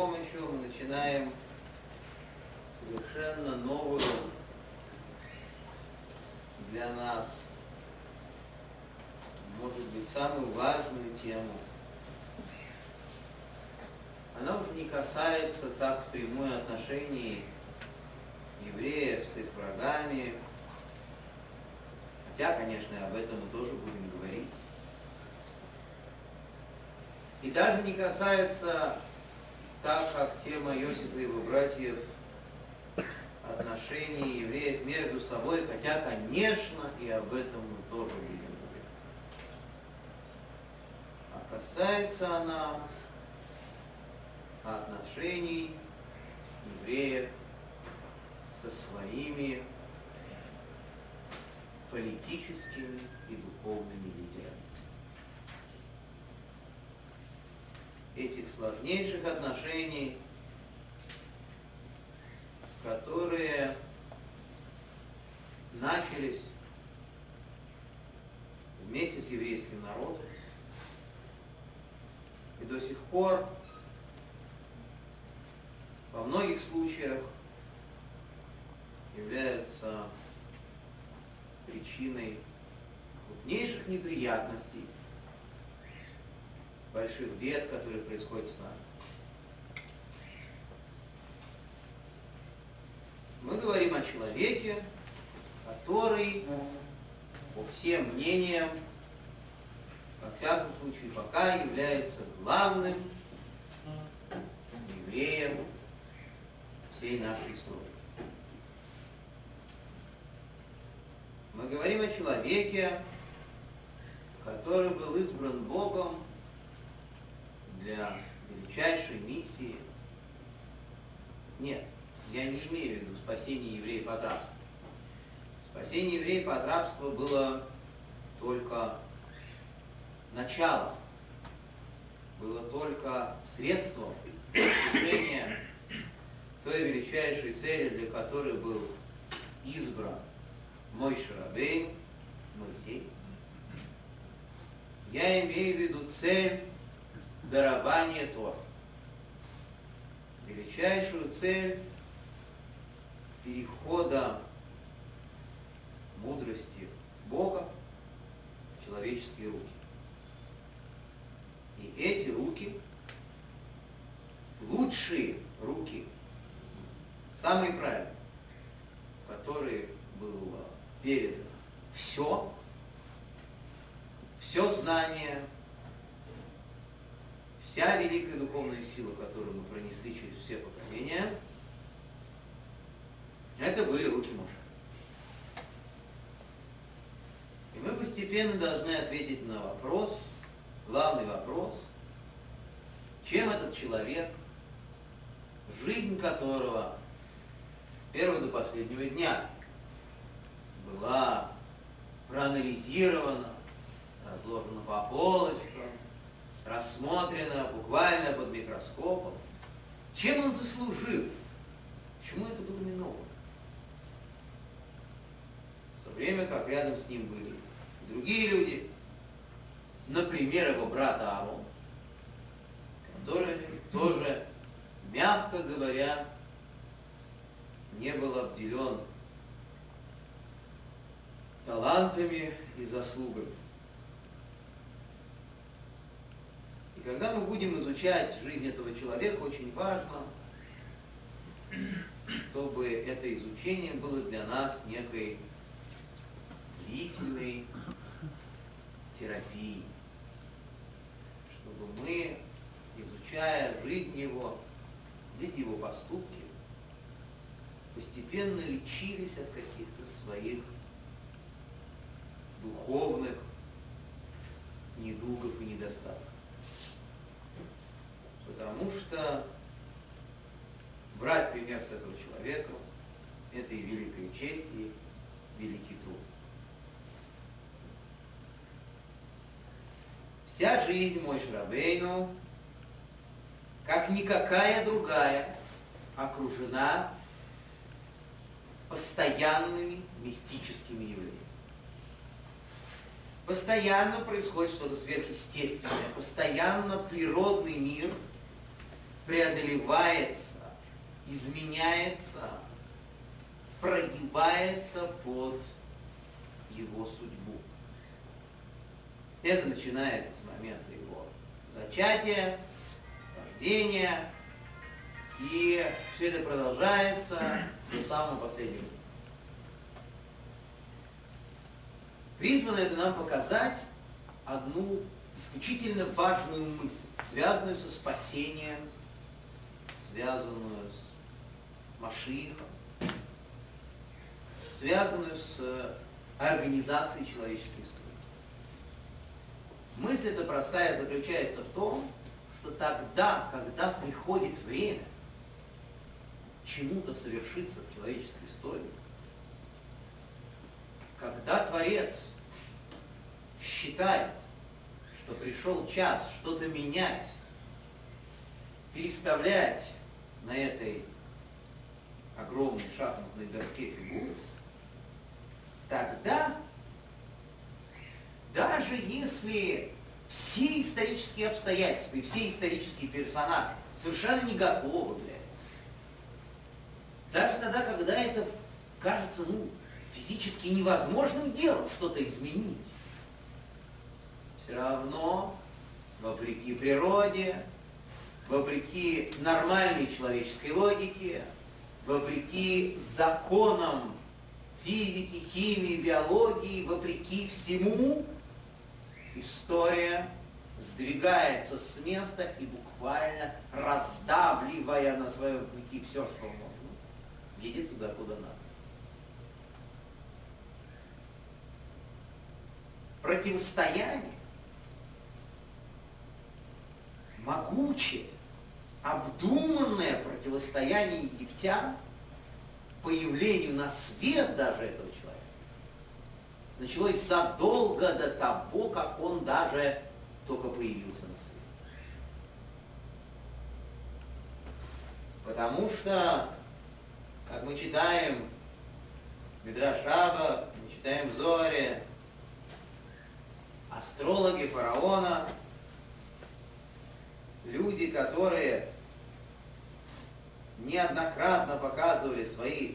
помощью мы начинаем совершенно новую для нас, может быть, самую важную тему. Она уже не касается так прямой отношений евреев с их врагами, хотя, конечно, об этом мы тоже будем говорить. И даже не касается так как тема Иосифа и его братьев отношений евреев между собой, хотя, конечно, и об этом мы тоже будем говорить. А касается она отношений евреев со своими политическими и духовными лидерами. Этих сложнейших отношений, которые начались вместе с еврейским народом. И до сих пор во многих случаях являются причиной крупнейших неприятностей больших бед, которые происходят с нами. Мы говорим о человеке, который, по всем мнениям, во всяком случае, пока является главным евреем всей нашей истории. Мы говорим о человеке, который был избран Богом для величайшей миссии. Нет, я не имею в виду спасение евреев от рабства. Спасение евреев от рабства было только началом, было только средством достижения той величайшей цели, для которой был избран мой Шарабейн, Моисей. Я имею в виду цель дарование Тор. Величайшую цель перехода мудрости Бога в человеческие руки. И эти руки, лучшие руки, самые правильные, которые было передано все, все знание, вся великая духовная сила, которую мы пронесли через все поколения, это были руки мужа. И мы постепенно должны ответить на вопрос, главный вопрос, чем этот человек, жизнь которого первого до последнего дня была проанализирована, разложена по полочкам, рассмотрено буквально под микроскопом. Чем он заслужил? Почему это было не ново? В то время как рядом с ним были другие люди, например, его брат Аарон, который тоже, мягко говоря, не был обделен талантами и заслугами. И когда мы будем изучать жизнь этого человека, очень важно, чтобы это изучение было для нас некой длительной терапией. Чтобы мы, изучая жизнь его, видя его поступки, постепенно лечились от каких-то своих духовных недугов и недостатков. Потому что брать пример с этого человека – это и великая честь, и великий труд. Вся жизнь мой Шрабейну, как никакая другая, окружена постоянными мистическими явлениями. Постоянно происходит что-то сверхъестественное, постоянно природный мир – преодолевается, изменяется, прогибается под его судьбу. Это начинается с момента его зачатия, рождения, и все это продолжается до самого последнего. Призвано это нам показать одну исключительно важную мысль, связанную со спасением, связанную с Машихом, связанную с организацией человеческой истории. Мысль эта простая заключается в том, что тогда, когда приходит время чему-то совершиться в человеческой истории, когда Творец считает, что пришел час что-то менять, переставлять на этой огромной шахматной доске фигуры, тогда, даже если все исторические обстоятельства и все исторические персонажи совершенно не готовы для этого, даже тогда, когда это кажется ну, физически невозможным делом что-то изменить, все равно, вопреки природе, вопреки нормальной человеческой логике, вопреки законам физики, химии, биологии, вопреки всему, история сдвигается с места и буквально раздавливая на своем пути все, что можно, едет туда, куда надо. Противостояние могучее, обдуманное противостояние египтян появлению на свет даже этого человека началось задолго до того, как он даже только появился на свет. Потому что, как мы читаем Мидраш Раба, мы читаем Зоре, астрологи фараона люди, которые неоднократно показывали свои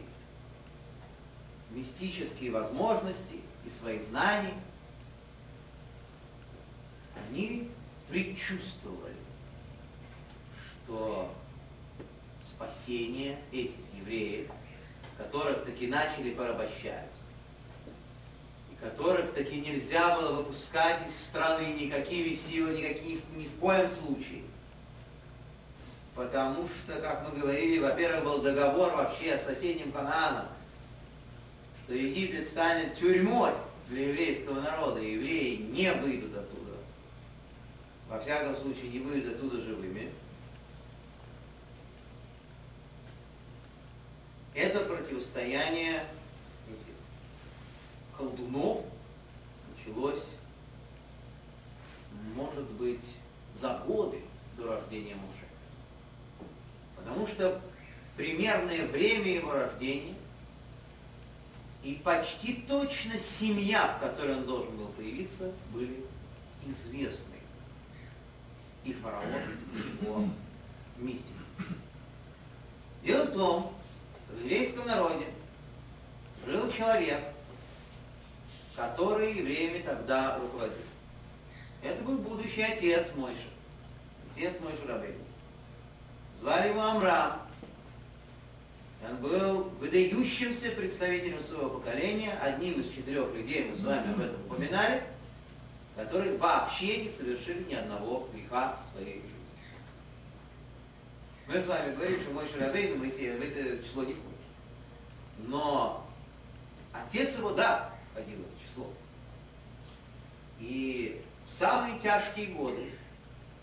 мистические возможности и свои знания, они предчувствовали, что спасение этих евреев, которых таки начали порабощать, и которых таки нельзя было выпускать из страны никакими силами, никакими, ни в коем случае – Потому что, как мы говорили, во-первых, был договор вообще с соседним Ханааном, что Египет станет тюрьмой для еврейского народа, и евреи не выйдут оттуда. Во всяком случае, не выйдут оттуда живыми. Это противостояние этих колдунов началось, может быть, за годы до рождения Моше. Потому что примерное время его рождения и почти точно семья, в которой он должен был появиться, были известны и фараон, и его мистик. Дело в том, что в еврейском народе жил человек, который евреями тогда руководил. Это был будущий отец Мойши, отец Мойши Рабейна. Звали его Амрам. Он был выдающимся представителем своего поколения, одним из четырех людей, мы с вами об этом упоминали, которые вообще не совершили ни одного греха в своей жизни. Мы с вами говорим, что мой Шарабейн Моисей в это число не входит. Но отец его, да, входил в это число. И в самые тяжкие годы,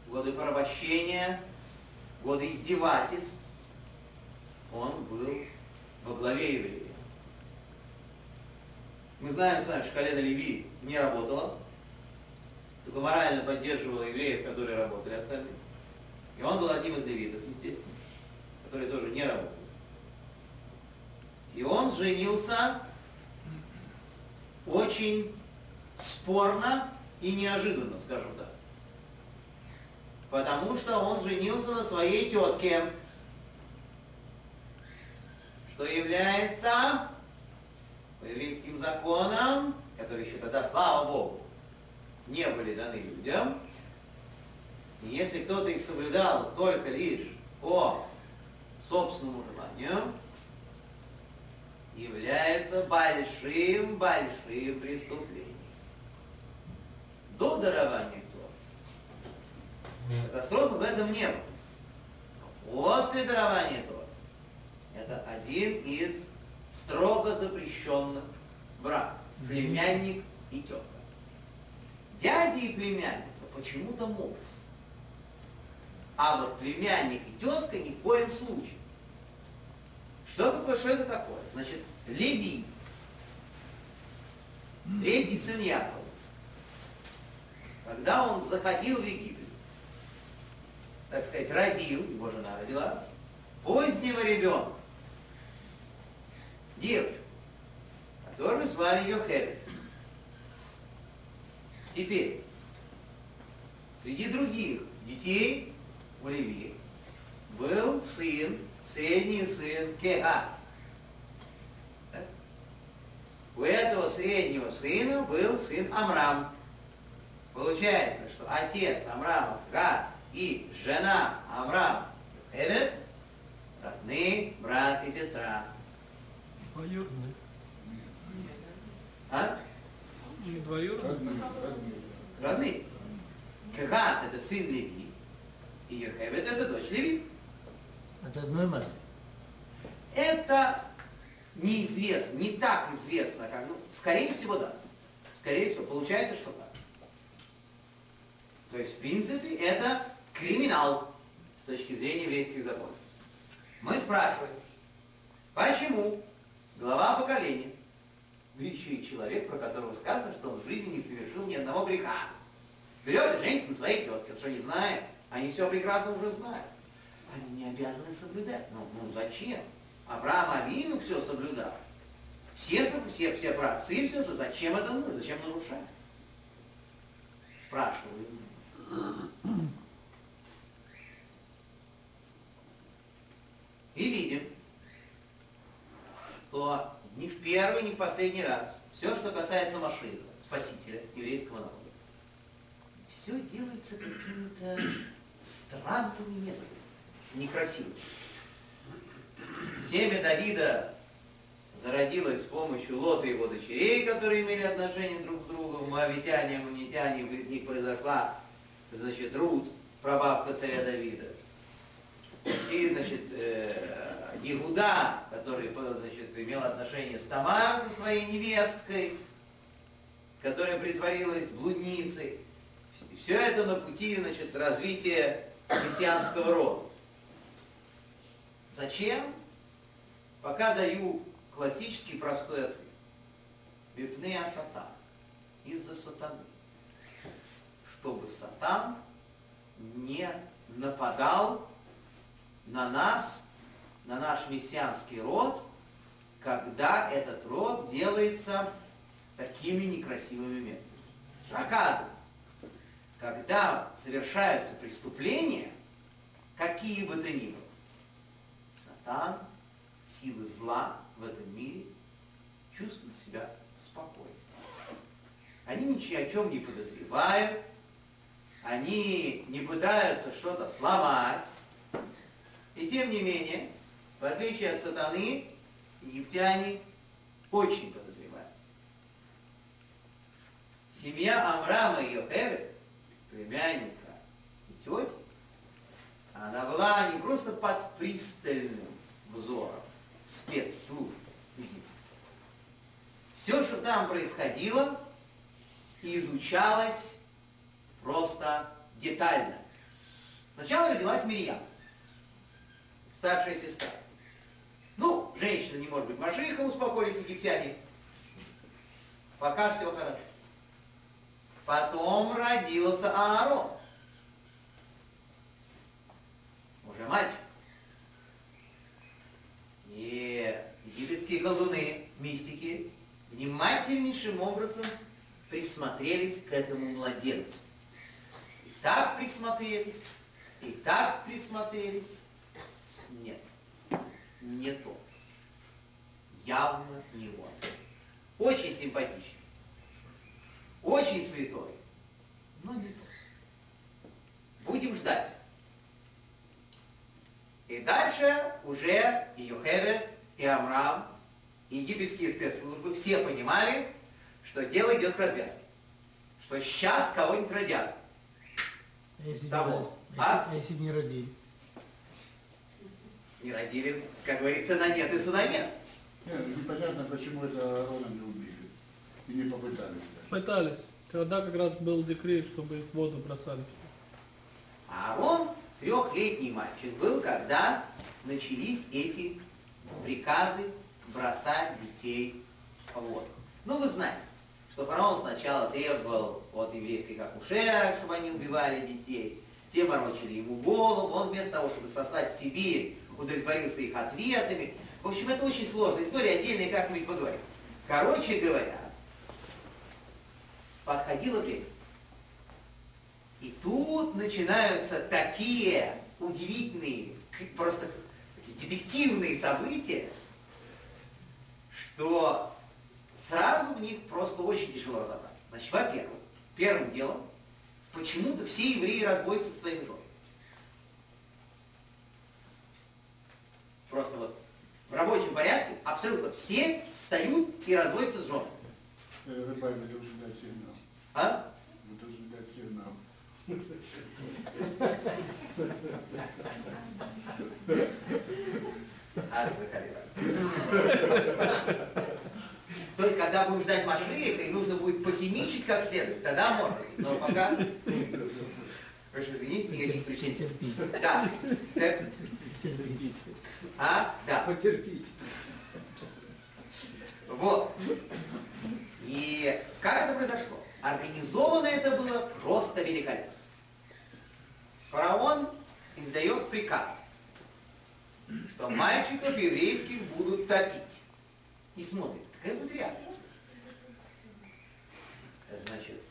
годы порабощения, годы издевательств, он был во главе евреев. Мы знаем с вами, что колено Леви не работало, только морально поддерживало евреев, которые работали остальные. И он был одним из левитов, естественно, которые тоже не работали. И он женился очень спорно и неожиданно, скажем так. Потому что он женился на своей тетке, что является по еврейским законам, которые еще тогда, слава Богу, не были даны людям, и если кто-то их соблюдал только лишь по собственному желанию, является большим-большим преступлением. До дарования. Катастрофы в этом не было. Но после дарования Тора это один из строго запрещенных браков. Племянник и тетка. Дядя и племянница почему-то муж. А вот племянник и тетка ни в коем случае. Что такое, что это такое? Значит, Леви, третий сын Якова, когда он заходил в Египет, так сказать, родил, его жена родила, позднего ребенка, девочку, которую звали ее Херет. Теперь, среди других детей у Леви был сын, средний сын Кехат. У этого среднего сына был сын Амрам. Получается, что отец Амрама Кехат и жена Амрам Хевет родные брат и сестра. Двоюродные. А? Двоюродные. Родные. Кехат это сын Леви, и Йохевет это дочь Леви. От одной матери. Это неизвестно, не так известно, как, ну, скорее всего, да. Скорее всего, получается, что так. То есть, в принципе, это криминал с точки зрения еврейских законов. Мы спрашиваем, почему глава поколения, да еще и человек, про которого сказано, что он в жизни не совершил ни одного греха, берет и женится на своей тетке, что не знает? Они все прекрасно уже знают. Они не обязаны соблюдать. Ну, ну зачем? Авраам Авину все соблюдал. Все, все, все праотцы, все, со- зачем это нужно? Зачем нарушать? Спрашиваю. И видим, что ни в первый, ни в последний раз все, что касается Машиха, Спасителя еврейского народа, все делается какими-то странными методами, некрасивыми. Семя Давида зародилось с помощью Лота и его дочерей, которые имели отношение друг к другу, моавитяне, амунитяне, в них произошла, значит, Рут, прабабка царя Давида. И, значит, э, Иуда, который, значит, имел отношение с Тамар, со своей невесткой, которая притворилась блудницей. Все это на пути, значит, развития мессианского рода. Зачем? Пока даю классический простой ответ. Випнея сатан. Из-за сатаны. Чтобы сатан не нападал на нас, на наш мессианский род, когда этот род делается такими некрасивыми методами. Оказывается, когда совершаются преступления, какие бы то ни было, Сатан, силы зла в этом мире чувствуют себя спокойно. Они ни о чем не подозревают, они не пытаются что-то сломать. И тем не менее, в отличие от сатаны, египтяне очень подозревают. Семья Амрама и Йохевет, племянника и тети, она была не просто под пристальным взором спецслужб египетских. Все, что там происходило, изучалось просто детально. Сначала родилась Мирьям, старшая сестра. Ну, женщина не может быть Машиха, успокоились египтяне. Пока все хорошо. Потом родился Аарон. Уже мальчик. И египетские колдуны, мистики, внимательнейшим образом присмотрелись к этому младенцу. И так присмотрелись, И так присмотрелись. Нет, не тот. Явно не он. Очень симпатичный. Очень святой. Но не тот. Будем ждать. И дальше уже и Юхевет, и Амрам, и египетские спецслужбы все понимали, что дело идет к развязке. Что сейчас кого-нибудь родят. А если, Того. бы, А? а если бы не родили? Не родили, как говорится, на нет и суда нет. Нет, ну, непонятно, почему это Аарона не убили. И не попытались даже. Пытались. Тогда как раз был декрет, чтобы их в воду бросали. А он трехлетний мальчик был, когда начались эти приказы бросать детей в воду. Ну, вы знаете, что фараон сначала требовал от еврейских акушерок, чтобы они убивали детей. Те морочили ему голову, он вместо того, чтобы сослать в Сибирь, удовлетворился их ответами. В общем, это очень сложная история, отдельно как-нибудь поговорим. Короче говоря, подходило время. И тут начинаются такие удивительные, просто такие детективные события, что сразу в них просто очень тяжело разобраться. Значит, во-первых, первым делом, почему-то все евреи разводятся со своими женами. Просто вот в рабочем порядке абсолютно все встают и разводятся с женами. Э, вы должны дать сигнал. А? Вы должны дать сигнал. А. То есть, когда будем ждать Машииха, и нужно будет похимичить как следует, тогда можно. Но пока... Вы же извините, никаких причин. Да. Так, Терпите. а? Да. Потерпите. Вот. И как это произошло? Организовано это было просто великолепно. Фараон издает приказ, что мальчиков еврейских будут топить. И смотрит, какая будет реакция. Значит,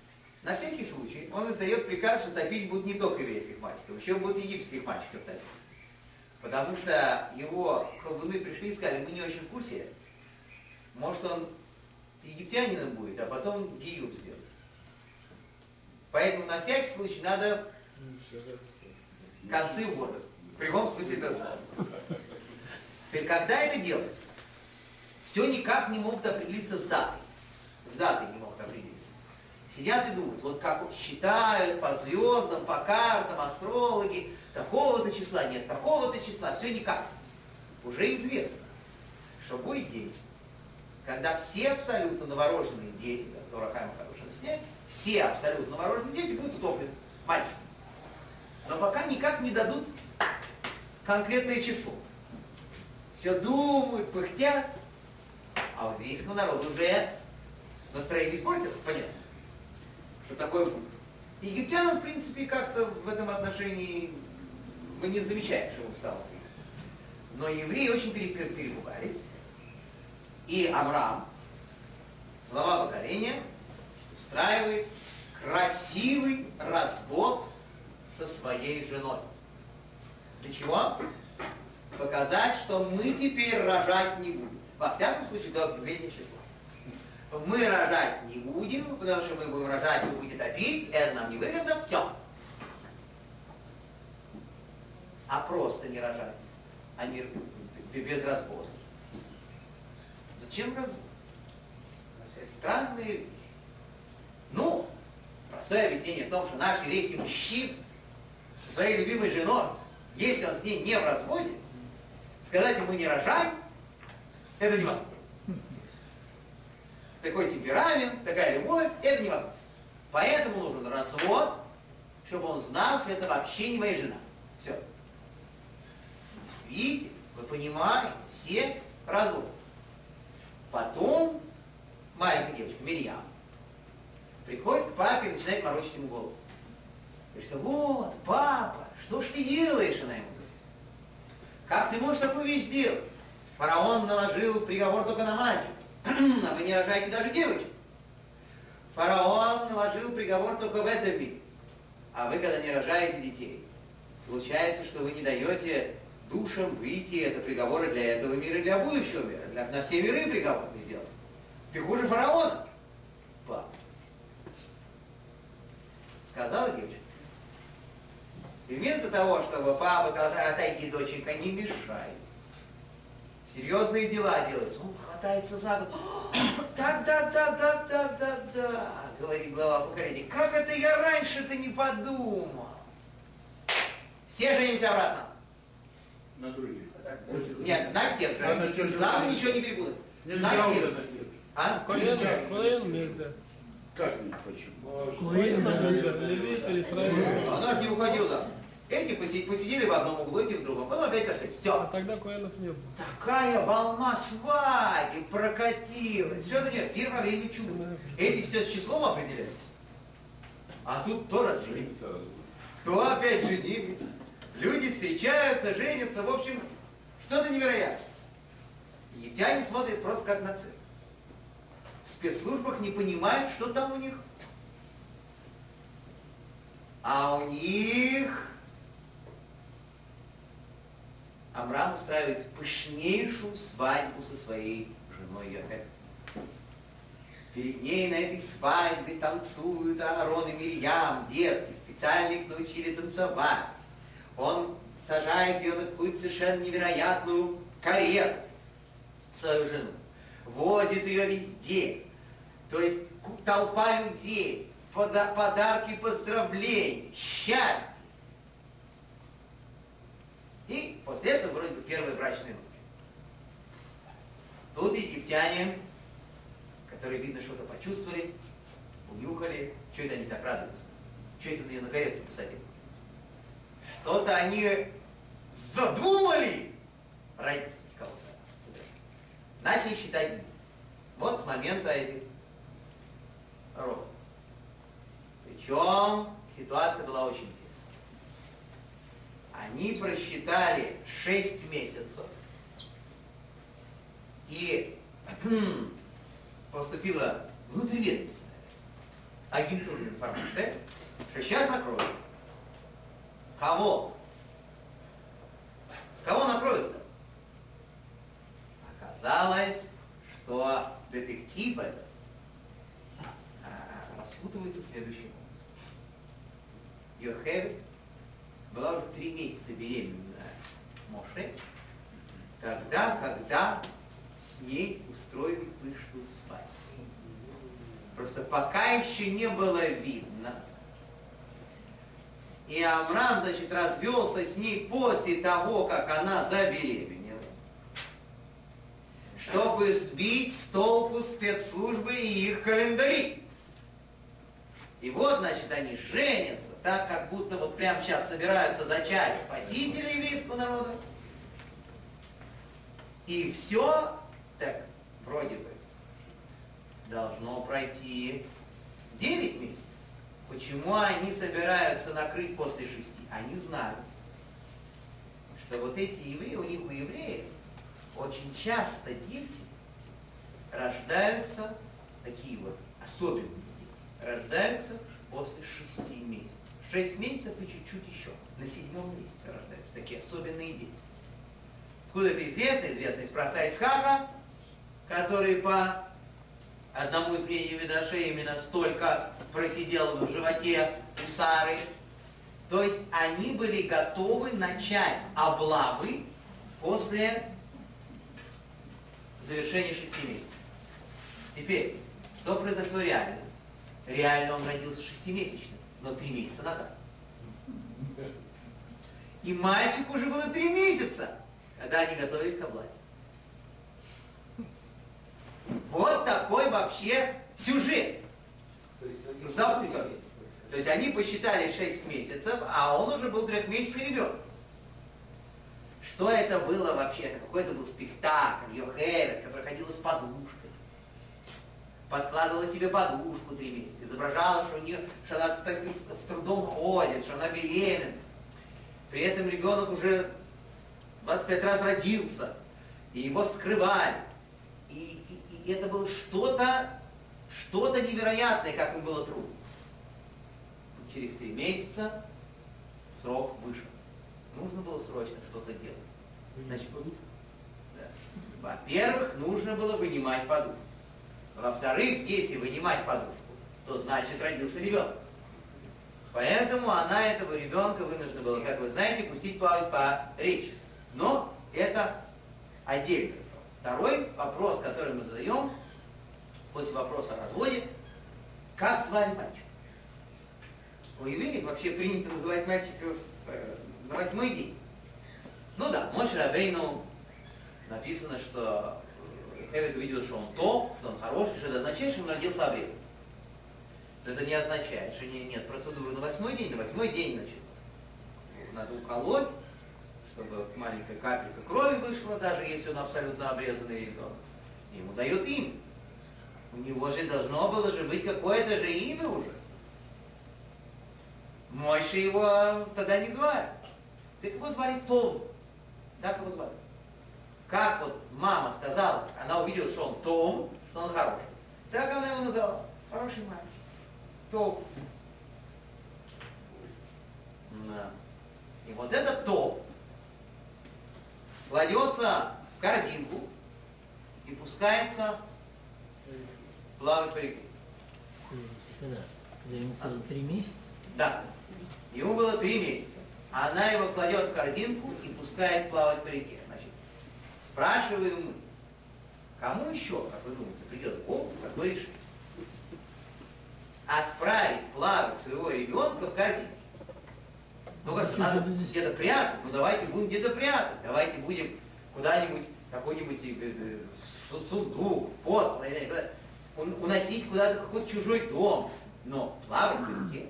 на всякий случай он издает приказ, что топить будут не только еврейских мальчиков, еще будут египетских мальчиков топить. Потому что его колдуны пришли и сказали, мы не очень в курсе, может, он египтянином будет, а потом гиюб сделает. Поэтому на всякий случай надо концы в воду. В прямом смысле этого слова. Теперь, когда это делать? Все никак не могут определиться с датой. С датой не могут. Сидят и думают, вот как считают по звездам, по картам, астрологи, такого-то числа, нет такого-то числа, все никак. Уже известно, что будет день, когда все абсолютно новорожденные дети, да, кто Рахайма хорошо объясняет, все абсолютно новорожденные дети будут утоплены, мальчики. Но пока никак не дадут конкретное число. Все думают, пыхтят, а у еврейского народа уже настроение испортилось, понятно. Что такое будет. Египтянам, в принципе, как-то в этом отношении вы не замечаете, что стало хуже. Но евреи очень пере- пере- перепугались. И Авраам, глава поколения, устраивает красивый развод со своей женой. Для чего? Показать, что мы теперь рожать не будем. Во всяком случае, до определения числа. Мы рожать не будем, потому что мы будем рожать, вы будете топить, это нам не выгодно, все. А просто не рожать, а не без развода. Зачем развод? Вообще Странные вещи. Ну, простое объяснение в том, что наш еврейский мужчина со своей любимой женой, если он с ней не в разводе, сказать ему не рожай, это невозможно. Такой темперамент, такая любовь, это невозможно. Поэтому нужен развод, чтобы он знал, что это вообще не моя жена. Все. Видите, вы понимаете, все разводятся. Потом маленькая девочка, Мирьям, приходит к папе и начинает морочить ему голову. Говорит, что вот, папа, что ж ты делаешь, она ему говорит. Как ты можешь такую вещь сделать? Фараон наложил приговор только на мальчика, а вы не рожаете даже девочек. Фараон наложил приговор только в этом мире, а вы когда не рожаете детей, Получается, что вы не даете душам выйти, это приговоры для этого мира и для будущего мира. Для, на все миры приговор вы сделали. Ты хуже фараона. Пап. Сказала девочка. И вместо того, чтобы папа сказал, отойди, доченька, не мешай. Серьезные дела делаются. Он хватается за голову. Да, да, да, да, да, да, да, говорит глава поколения. Как это я раньше-то не подумал? Все женимся обратно. На других. Нет, на тех А на же. тех же Нам ничего не перепутать. Нельзя На тех. тех. А? Колено нельзя. Как не почему? Колено нельзя. Левит или Израиль. Она же не уходила. Эти поси- посидели в одном углу, эти в другом. Потом опять сошли. А Все. тогда коэнов не было. Такая волна свадеб прокатилась. Все это не фирма время чуда. Эти все с числом определяются. А тут то разжились, то опять женились. Люди встречаются, женятся. В общем, что-то невероятное. Египтяне смотрят просто как на цирк. В спецслужбах не понимают, что там у них. А у них Амрам устраивает пышнейшую свадьбу со своей женой Йохет. Перед ней на этой свадьбе танцуют Аарон и Мирьям, детки, специально их научили танцевать. Он сажает ее на какую-то совершенно невероятную карету, свою жену, возит ее везде. То есть толпа людей, пода- подарки, поздравления, счастье. И после этого вроде бы первые брачные ночи. Тут египтяне, которые, видно, что-то почувствовали, унюхали, что это они так радуются, что это ты ее на карету посадил. Что-то они задумали родить кого-то. Начали считать дни. Вот с момента этих родов. Причем ситуация была очень интересная. Они просчитали 6 месяцев. И поступила внутриведомственная агентурная информация, что сейчас накроют. Кого? Кого накроют-то? Оказалось, что детектив этот а, распутывается следующим образом. Йохевит была уже три месяца беременна Моше, тогда, когда с ней устроили пышную свадьбу. Просто пока еще не было видно. И Амрам, значит, развелся с ней после того, как она забеременела, чтобы сбить с толку спецслужбы и их календари. И вот, значит, они женятся, так как будто вот прямо сейчас собираются зачать спасителя еврейского народа. И все, так, вроде бы, должно пройти 9 месяцев. Почему они собираются накрыть после шести? Они знают, что вот эти евреи, у них у евреев очень часто дети рождаются, такие вот особенные рождаются после шести месяцев. Шесть месяцев и чуть-чуть еще. На седьмом месяце рождаются такие особенные дети. Откуда это известно? Известно из праца Ицхака, который по одному из мнений Медрашей именно столько просидел в животе у Сары. То есть они были готовы начать облавы после завершения шести месяцев. Теперь, что произошло реально? Реально он родился шестимесячным, но три месяца назад. И мальчику уже было три месяца, когда они готовились к облаве. Вот такой вообще сюжет. Запутанный. То есть они посчитали 6 месяцев, а он уже был трехмесячный ребенок. Что это было вообще? Это какой-то был спектакль, Йохевит, который ходила с подушкой. Подкладывала себе подушку три месяца, изображала, что, у нее, что она с, трудом ходит, что она беременна. При этом ребенок уже 25 раз родился, и его скрывали. И, и- и это было что-то, что-то невероятное, как им было трудно. Через три месяца срок вышел. нужно было срочно что-то делать. Значит, да. Во-первых, нужно было вынимать подушку. Во-вторых, если вынимать подушку, то значит родился ребенок. Поэтому она этого ребенка вынуждена была, как вы знаете, пустить плавать по речи. Но это разговор. Второй вопрос, который мы задаем после вопроса о разводе, как звали мальчика? У евреев вообще принято называть мальчиков э, на восьмой день. Ну да, Моше Рабейну написано, что Хевит увидел, что он то, что он хороший, что это означает, что он родился обрезан. Это не означает, что не, нет процедуры на восьмой день. На восьмой день, значит, надо уколоть, чтобы маленькая капелька крови вышла, даже если он абсолютно обрезанный ребенок. Ему дают имя. У него же должно было же быть какое-то же имя уже. Мойши его тогда не звали. Так его звали Тов. Так его звали. Как вот мама сказала, она увидела, что он Том, что он хороший. Так она его назвала. Хороший мальчик. Том. Да. И вот этот топ кладется в корзинку и пускается плавать по реке. Когда? Когда ему целых три месяца? Да. Ему было три месяца. Она его кладет в корзинку и пускает плавать по реке. Спрашиваем мы, кому еще, как вы думаете, придет Бог такое решение? Отправить плавать своего ребенка в корзинку. Ну как, надо где-то прятать, ну давайте будем где-то прятать, давайте будем куда-нибудь, какой-нибудь э, э, су- сундук, в пот, куда- ун- уносить куда-то в какой-то чужой дом, но плавать реке.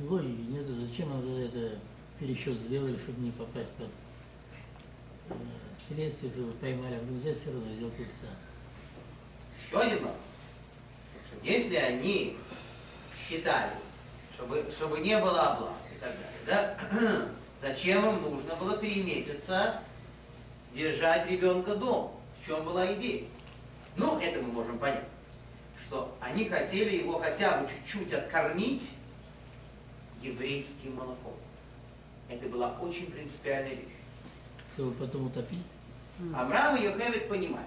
Логики нету. Зачем надо это пересчет сделали, чтобы не попасть под э, следствие, чтобы поймали, вдруг взять все равно сделал тот сам. Еще один вопрос. Если они считали, чтобы, чтобы не было облав и так далее, да, зачем им нужно было три месяца держать ребенка дома? В чем была идея? Ну, это мы можем понять, что они хотели его хотя бы чуть-чуть откормить еврейским молоком. Это была очень принципиальная вещь. Чтобы потом утопить. Амрам и Йохевед понимали,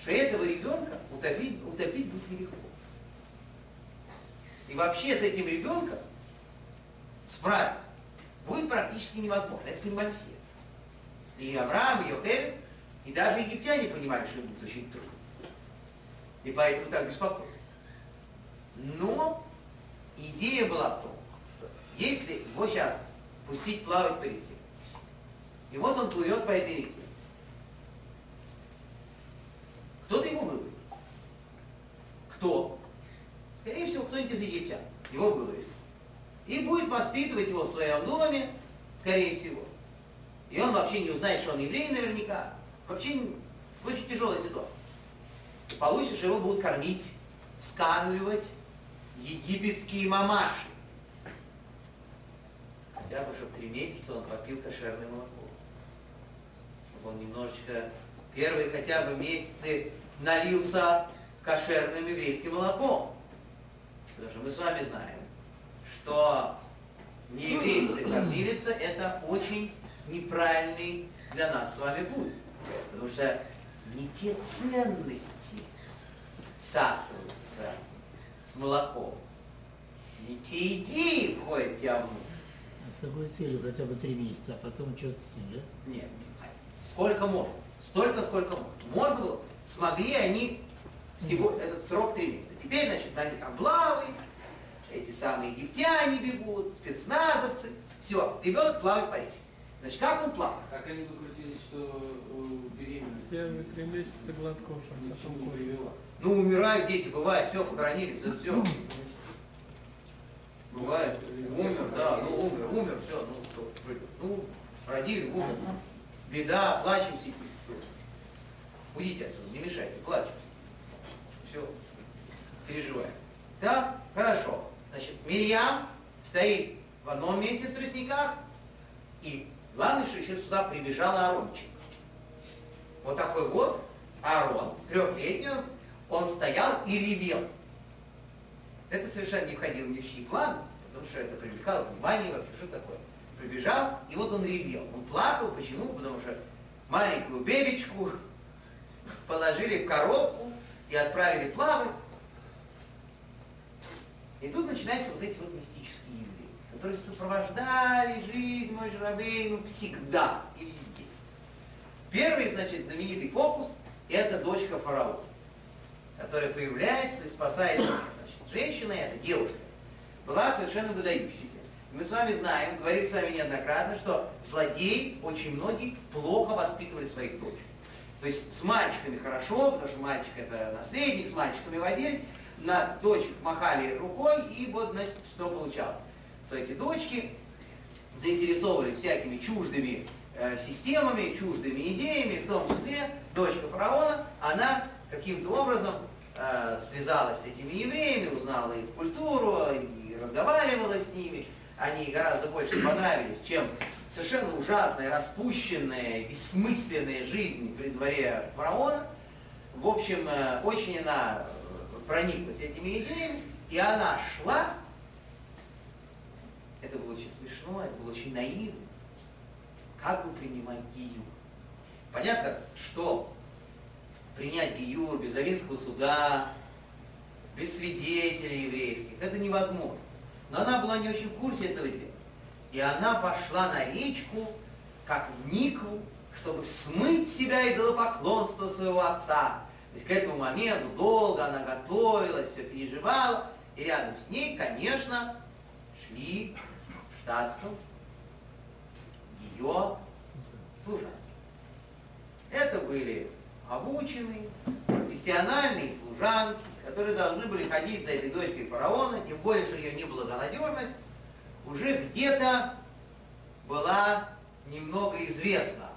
что этого ребенка утопить, утопить будет нелегко. И вообще с этим ребенком справиться будет практически невозможно. Это понимали все. И Авраам, и Йохевед, и даже египтяне понимали, что это будет очень трудно. И поэтому так беспокоились. Но идея была в том, что если его сейчас пустить плавать по реке, и вот он плывет по этой реке, кто-то его выловит. Кто? Скорее всего, кто-нибудь из египтян его выловит. И будет воспитывать его в своем доме, скорее всего. И он вообще не узнает, что он еврей наверняка. Вообще очень тяжелая ситуация. И получится, что его будут кормить, вскармливать египетские мамаши. Хотя бы, чтобы три месяца он попил кошерное молоко. Чтобы он немножечко первые хотя бы месяцы налился кошерным еврейским молоком. Потому что мы с вами знаем, что нееврейская кормилица – это очень неправильный для нас с вами путь. Потому что не те ценности всасываются с молоком, не те идеи входят в тебя внутрь. А с какой целью хотя бы три месяца, а потом что-то с ним, да? Нет, сколько можно. Столько, сколько можно. Можно было. Смогли они всего этот срок три месяца. Теперь, значит, они там плавают, эти самые египтяне бегут, спецназовцы. Все, ребенок плавает по речке. Значит, как он плавает? Как они выкрутились, что э, беременность Первые три месяца гладкоша, ни к чему не привела? Ну, умирают дети, бывает, все, похоронились, это все. Бывает, умер, да, ну умер, умер, все, ну что, ну, родили, умер. Беда, плачем сидим. Уйдите отсюда, не мешайте, плачем. Все, переживаем. Да, хорошо. Значит, Мирьям стоит в одном месте в тростниках, и главное, что еще сюда прибежал Арончик. Вот такой вот Аарон, трехлетний, он стоял и ревел. Это совершенно не входило ни в чьи планы, потому что это привлекало внимание вообще, что такое. Прибежал, и вот он ревел. Он плакал, почему? Потому что маленькую бебечку положили в коробку и отправили плавать. И тут начинаются вот эти вот мистические евреи, которые сопровождали жизнь мой Журавейну всегда и везде. Первый, значит, знаменитый фокус – это дочка фараона, которая появляется и спасает значит, женщина, эта девушка, была совершенно выдающейся. Мы с вами знаем, говорили с вами неоднократно, что злодеи, очень многие, плохо воспитывали своих дочек. То есть с мальчиками хорошо, потому что мальчик это наследник, с мальчиками возились, на дочек махали рукой, и вот, значит, что получалось. То эти дочки заинтересовывались всякими чуждыми э, системами, чуждыми идеями, в том числе дочка фараона, она каким-то образом э, связалась с этими евреями, узнала их культуру и разговаривала с ними. Они гораздо больше понравились, чем совершенно ужасная, распущенная, бессмысленная жизнь при дворе фараона. В общем, э, очень она прониклась этими идеями, и она шла, это было очень смешно, это было очень наивно, как бы принимать гию. Понятно, что принять гию без равинского суда, без свидетелей еврейских, это невозможно. Но она была не очень в курсе этого дела. И она пошла на речку, как в Нику, чтобы смыть себя идолопоклонство своего отца, то есть к этому моменту долго она готовилась, все переживала, и рядом с ней, конечно, шли в штатском ее служанки. Это были обученные, профессиональные служанки, которые должны были ходить за этой дочкой фараона, тем более, что ее неблагонадежность уже где-то была немного известна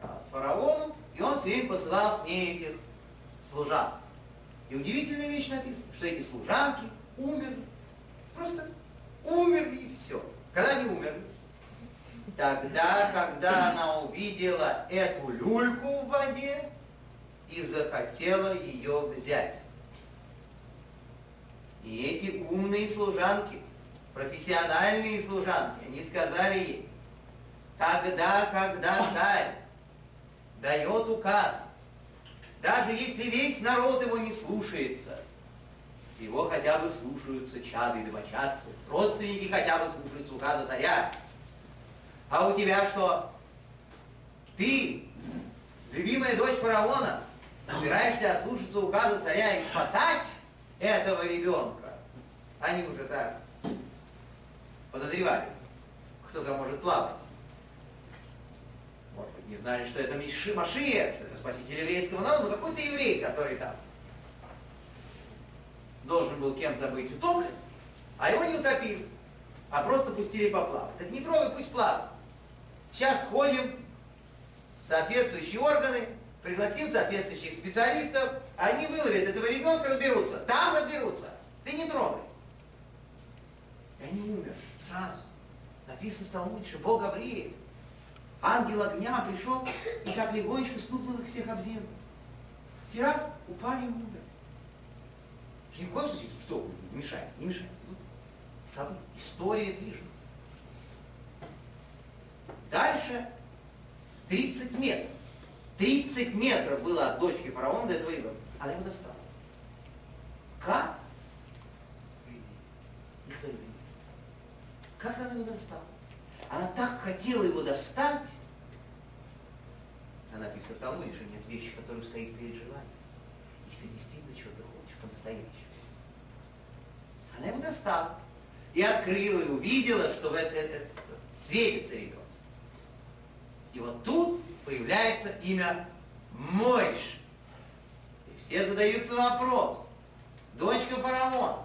а, фараону, и он все время посылал с ней этих служанок. И удивительная вещь написана, что эти служанки умерли. Просто умерли и все. Когда они умерли? Тогда, когда она увидела эту люльку в воде и захотела ее взять. И эти умные служанки, профессиональные служанки, они сказали ей, тогда, когда царь дает указ даже если весь народ его не слушается, его хотя бы слушаются чады и домочадцы, родственники хотя бы слушаются указа царя. А у тебя что? Ты, любимая дочь фараона, собираешься ослушаться указа царя и спасать этого ребенка? Они уже так подозревали, кто там может плавать не знали, что это Миши Машия, что это спаситель еврейского народа, но какой-то еврей, который там должен был кем-то быть утоплен, а его не утопили, а просто пустили поплавать. Так не трогай, пусть плавает. Сейчас сходим в соответствующие органы, пригласим соответствующих специалистов, они выловят этого ребенка, разберутся. Там разберутся. Ты не трогай. И они умерли сразу. Написано в Талмуде, что Бог Гавриил Ангел огня пришел и как легонечко стукнул их всех об землю. Все раз упали и умерли. Ни в коем случае, что мешает, не мешает. Тут история движется. Дальше 30 метров. 30 метров было от дочки фараона до этого ребенка. Она его достала. Как? Как она его достала? Она так хотела его достать, она написано в Талмуде, что нет вещи, которые стоит перед желанием. Если ты действительно чего-то хочешь по-настоящему. Она его достала. И открыла, и увидела, что в это, это светится ребенок. И вот тут появляется имя Мойш. Все задаются вопрос. Дочка фараона.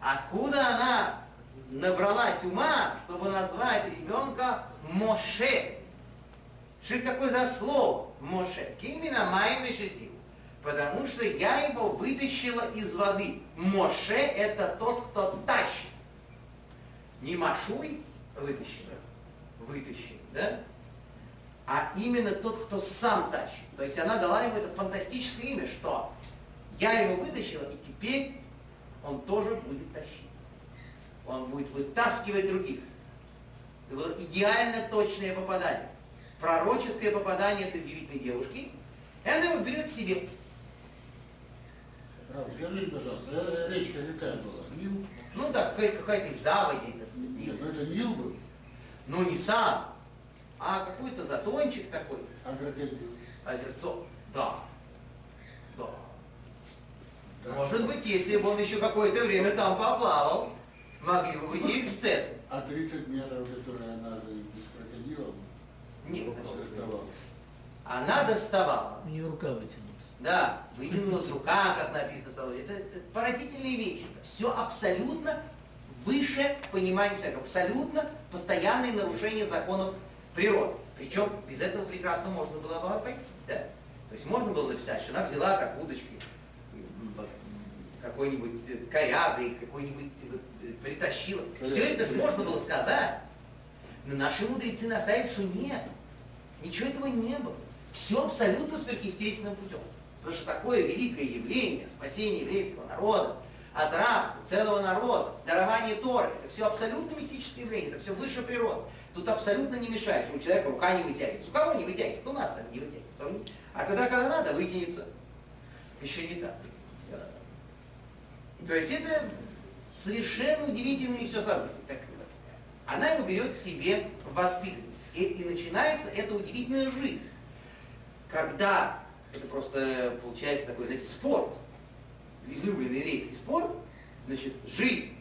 Откуда она набралась ума, чтобы назвать ребенка Моше. Что это такое за слово Моше? Именно Майя Мешетил. Потому что я его вытащила из воды. Моше это тот, кто тащит. Не Машуй вытащила, вытащил, да? А именно тот, кто сам тащит. То есть она дала ему это фантастическое имя, что я его вытащила, и теперь он тоже будет тащить он будет вытаскивать других. Это было идеально точное попадание. Пророческое попадание этой удивительной девушки. И она его берет себе. Рав, скажите, пожалуйста, речка какая была? Нил? Ну да, какая- какая-то заводи, так сказать. Нет, ну это Нил был, Ну не сам, а какой-то затончик такой, а крокодил. озерцо. Да, да. Да. Может быть, если бы он еще какое-то время там поплавал, могли бы быть и эксцессы. А 30 метров, которые она за без крокодила Нет, доставала. она доставала. У нее рука вытянулась. Да, вытянулась рука, как написано. Это, это поразительные вещи. Все абсолютно выше понимания человека. Абсолютно постоянное нарушение законов природы. Причем без этого прекрасно можно было бы обойтись. Да? То есть можно было написать, что она взяла как удочкой какой-нибудь э, корягой, какой-нибудь вот, э, притащила. Все это же можно было сказать. Но наши мудрецы наставили, что нет. Ничего этого не было. Все абсолютно сверхъестественным путем. Потому что такое великое явление, спасение еврейского народа, от рабства целого народа, дарование Торы, это все абсолютно мистическое явление, это все выше природы. Тут абсолютно не мешает, что у человека рука не вытягивается. У кого не вытягивается? То у нас с вами не вытягивается. А тогда, когда надо, вытянется. Еще не так. То есть это совершенно удивительные все события. Так, она его берет к себе в воспитанность. И, и начинается эта удивительная жизнь. Когда это просто получается такой, знаете, спорт, излюбленный еврейский спорт, значит, жить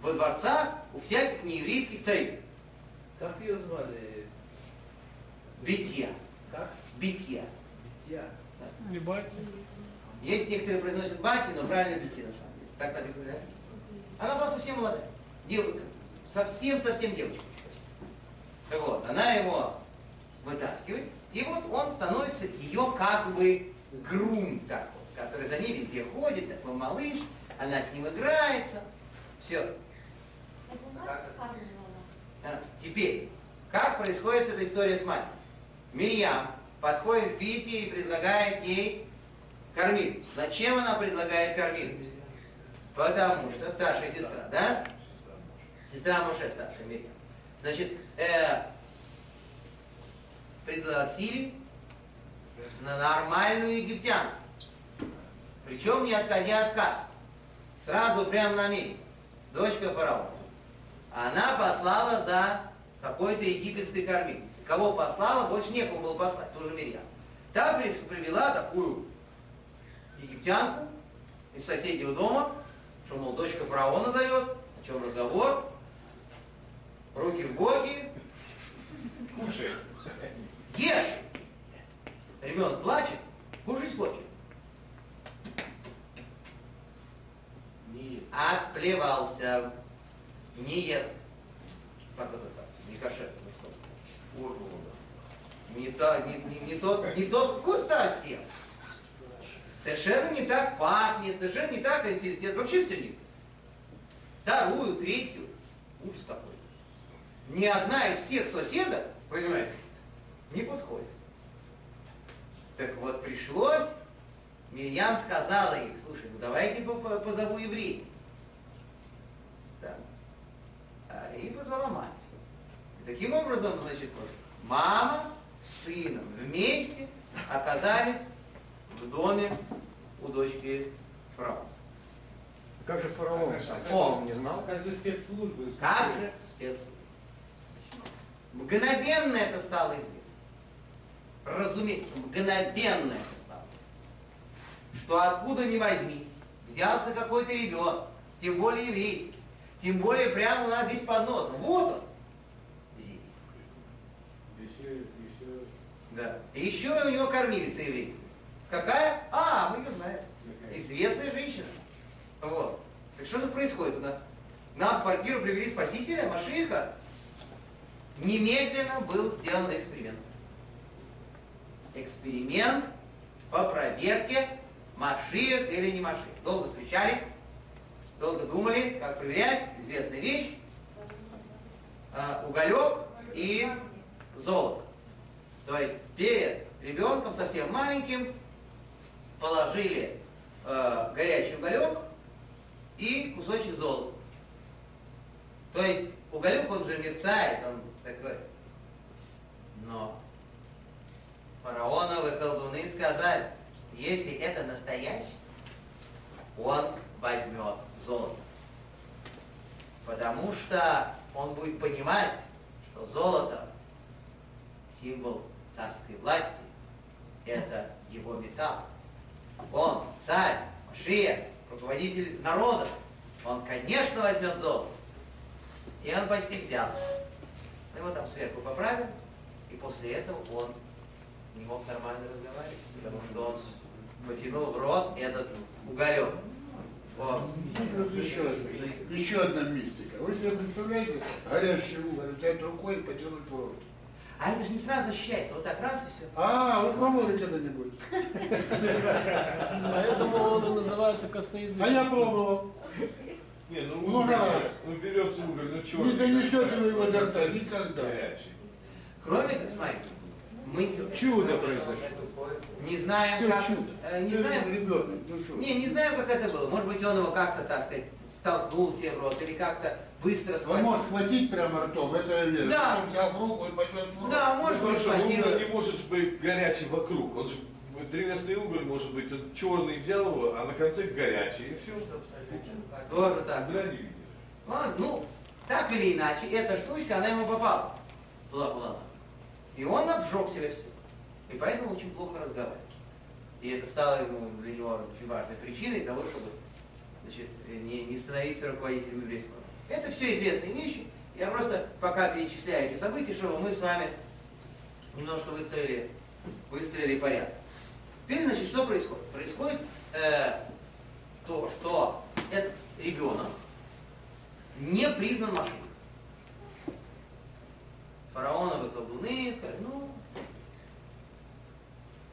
во дворцах у всяких нееврейских царей. Как ее звали? Битья. Как? Битья. Я. Не бать. Есть некоторые произносят бати, но правильно бити на самом деле. Так написано, да? Она была совсем молодая. Девушка. Совсем-совсем девочка. Так вот, она его вытаскивает, и вот он становится ее как бы грунт такой, который за ней везде ходит, такой малыш, она с ним играется. Все. Это мать вскармливала? А, Теперь, как происходит эта история с матерью? Мирьям подходит к Бите и предлагает ей кормить. Зачем она предлагает кормить? Потому что старшая сестра, да? Сестра Моше старшая, Мирьям. Значит, э, пригласили на нормальную египтянку. Причем не отходя от кассы. Сразу прямо на месте. Дочка фараона. Она послала за какой-то египетской кормилицей. Кого послала, больше некому было послать, тоже Мирьям. Та при- привела такую египтянку из соседнего дома, что, мол, дочка фараона зовет, о чем разговор, руки в боки, кушай, ешь. Ребенок плачет, кушать хочет. Отплевался, не ест. Как это так? Не кошерно, ну что? Не, то, не, не, не тот, не тот вкус совсем. Совершенно не так пахнет, совершенно не так консистенция, вообще все не то. Вторую, третью, ужас какой. Ни одна из всех соседок, понимаете, не подходит. Так вот пришлось, Мирьям сказала ей, слушай, ну давайте по- по- позову евреев. Так. А, И позвала мать. И таким образом, значит, вот, мама с сыном вместе оказались в доме у дочки фараона. Как же фараон? О! Что, он не знал? Как же спецслужбы? Как же спец. Мгновенно это стало известно. Разумеется, мгновенно это стало известно. Что откуда ни возьми, взялся какой-то ребенок, тем более еврейский, тем более прямо у нас здесь под носом. Вот он. Здесь. Еще, еще. Да. И еще у него кормилица еврейская. Какая? А, мы ее знаем. Известная женщина. Вот. Так что тут происходит у нас? Нам в квартиру привели спасителя, Машиха. Немедленно был сделан эксперимент. Эксперимент по проверке, Машиах или не Машиах. Долго встречались, долго думали, как проверять. Известная вещь. А, уголек и золото. То есть перед ребенком совсем маленьким положили э, горячий уголек и кусочек золота. То есть уголек, он же мерцает, он такой. Но фараоновы колдуны сказали, если это настоящий, он возьмет золото. Потому что он будет понимать, что золото – символ царской власти, это его металл. Он царь, Машия, руководитель народа. Он, конечно, возьмет золото. И он почти взял. Мы его там сверху поправим, и после этого он не мог нормально разговаривать, потому что он потянул в рот этот уголек. Он Вот еще, одна, еще одна мистика. Вы себе представляете, горящий уголь взять рукой и потянуть в рот. А это же не сразу ощущается. Вот так раз и все. А, вы пробовали когда-нибудь? Поэтому он и называется косноязычный. А я пробовал. Не, ну Много раз. ну берется уголь, ну черный. Не донесете вы его до конца никогда. Горячий. Кроме того, смотрите, мы Чудо произошло. Не знаем, Всё как... чудо. э, не знаем, ребенок, ну что? не, не знаем, как это было. Может быть, он его как-то, так сказать, столкнул себе в рот или как-то быстро Он схватил. мог схватить прямо ртом, это я верю. Да. Он взял руку и поднес в рот. Да, может Потому быть, схватил. уголь не может быть горячий вокруг. Он же древесный уголь может быть, он черный взял его, а на конце горячий, и все. Тоже так. Угля не видишь. Вот, ну, так или иначе, эта штучка, она ему попала надо. И он обжег себя все. И поэтому очень плохо разговаривает. И это стало ему для него очень важной причиной того, чтобы значит, не, не становиться руководителем еврейского. Это все известные вещи. Я просто пока перечисляю эти события, чтобы мы с вами немножко выстроили, выстроили порядок. Теперь, значит, что происходит? Происходит э, то, что этот ребенок не признан мошенником. Фараоновы колдуны сказали, ну,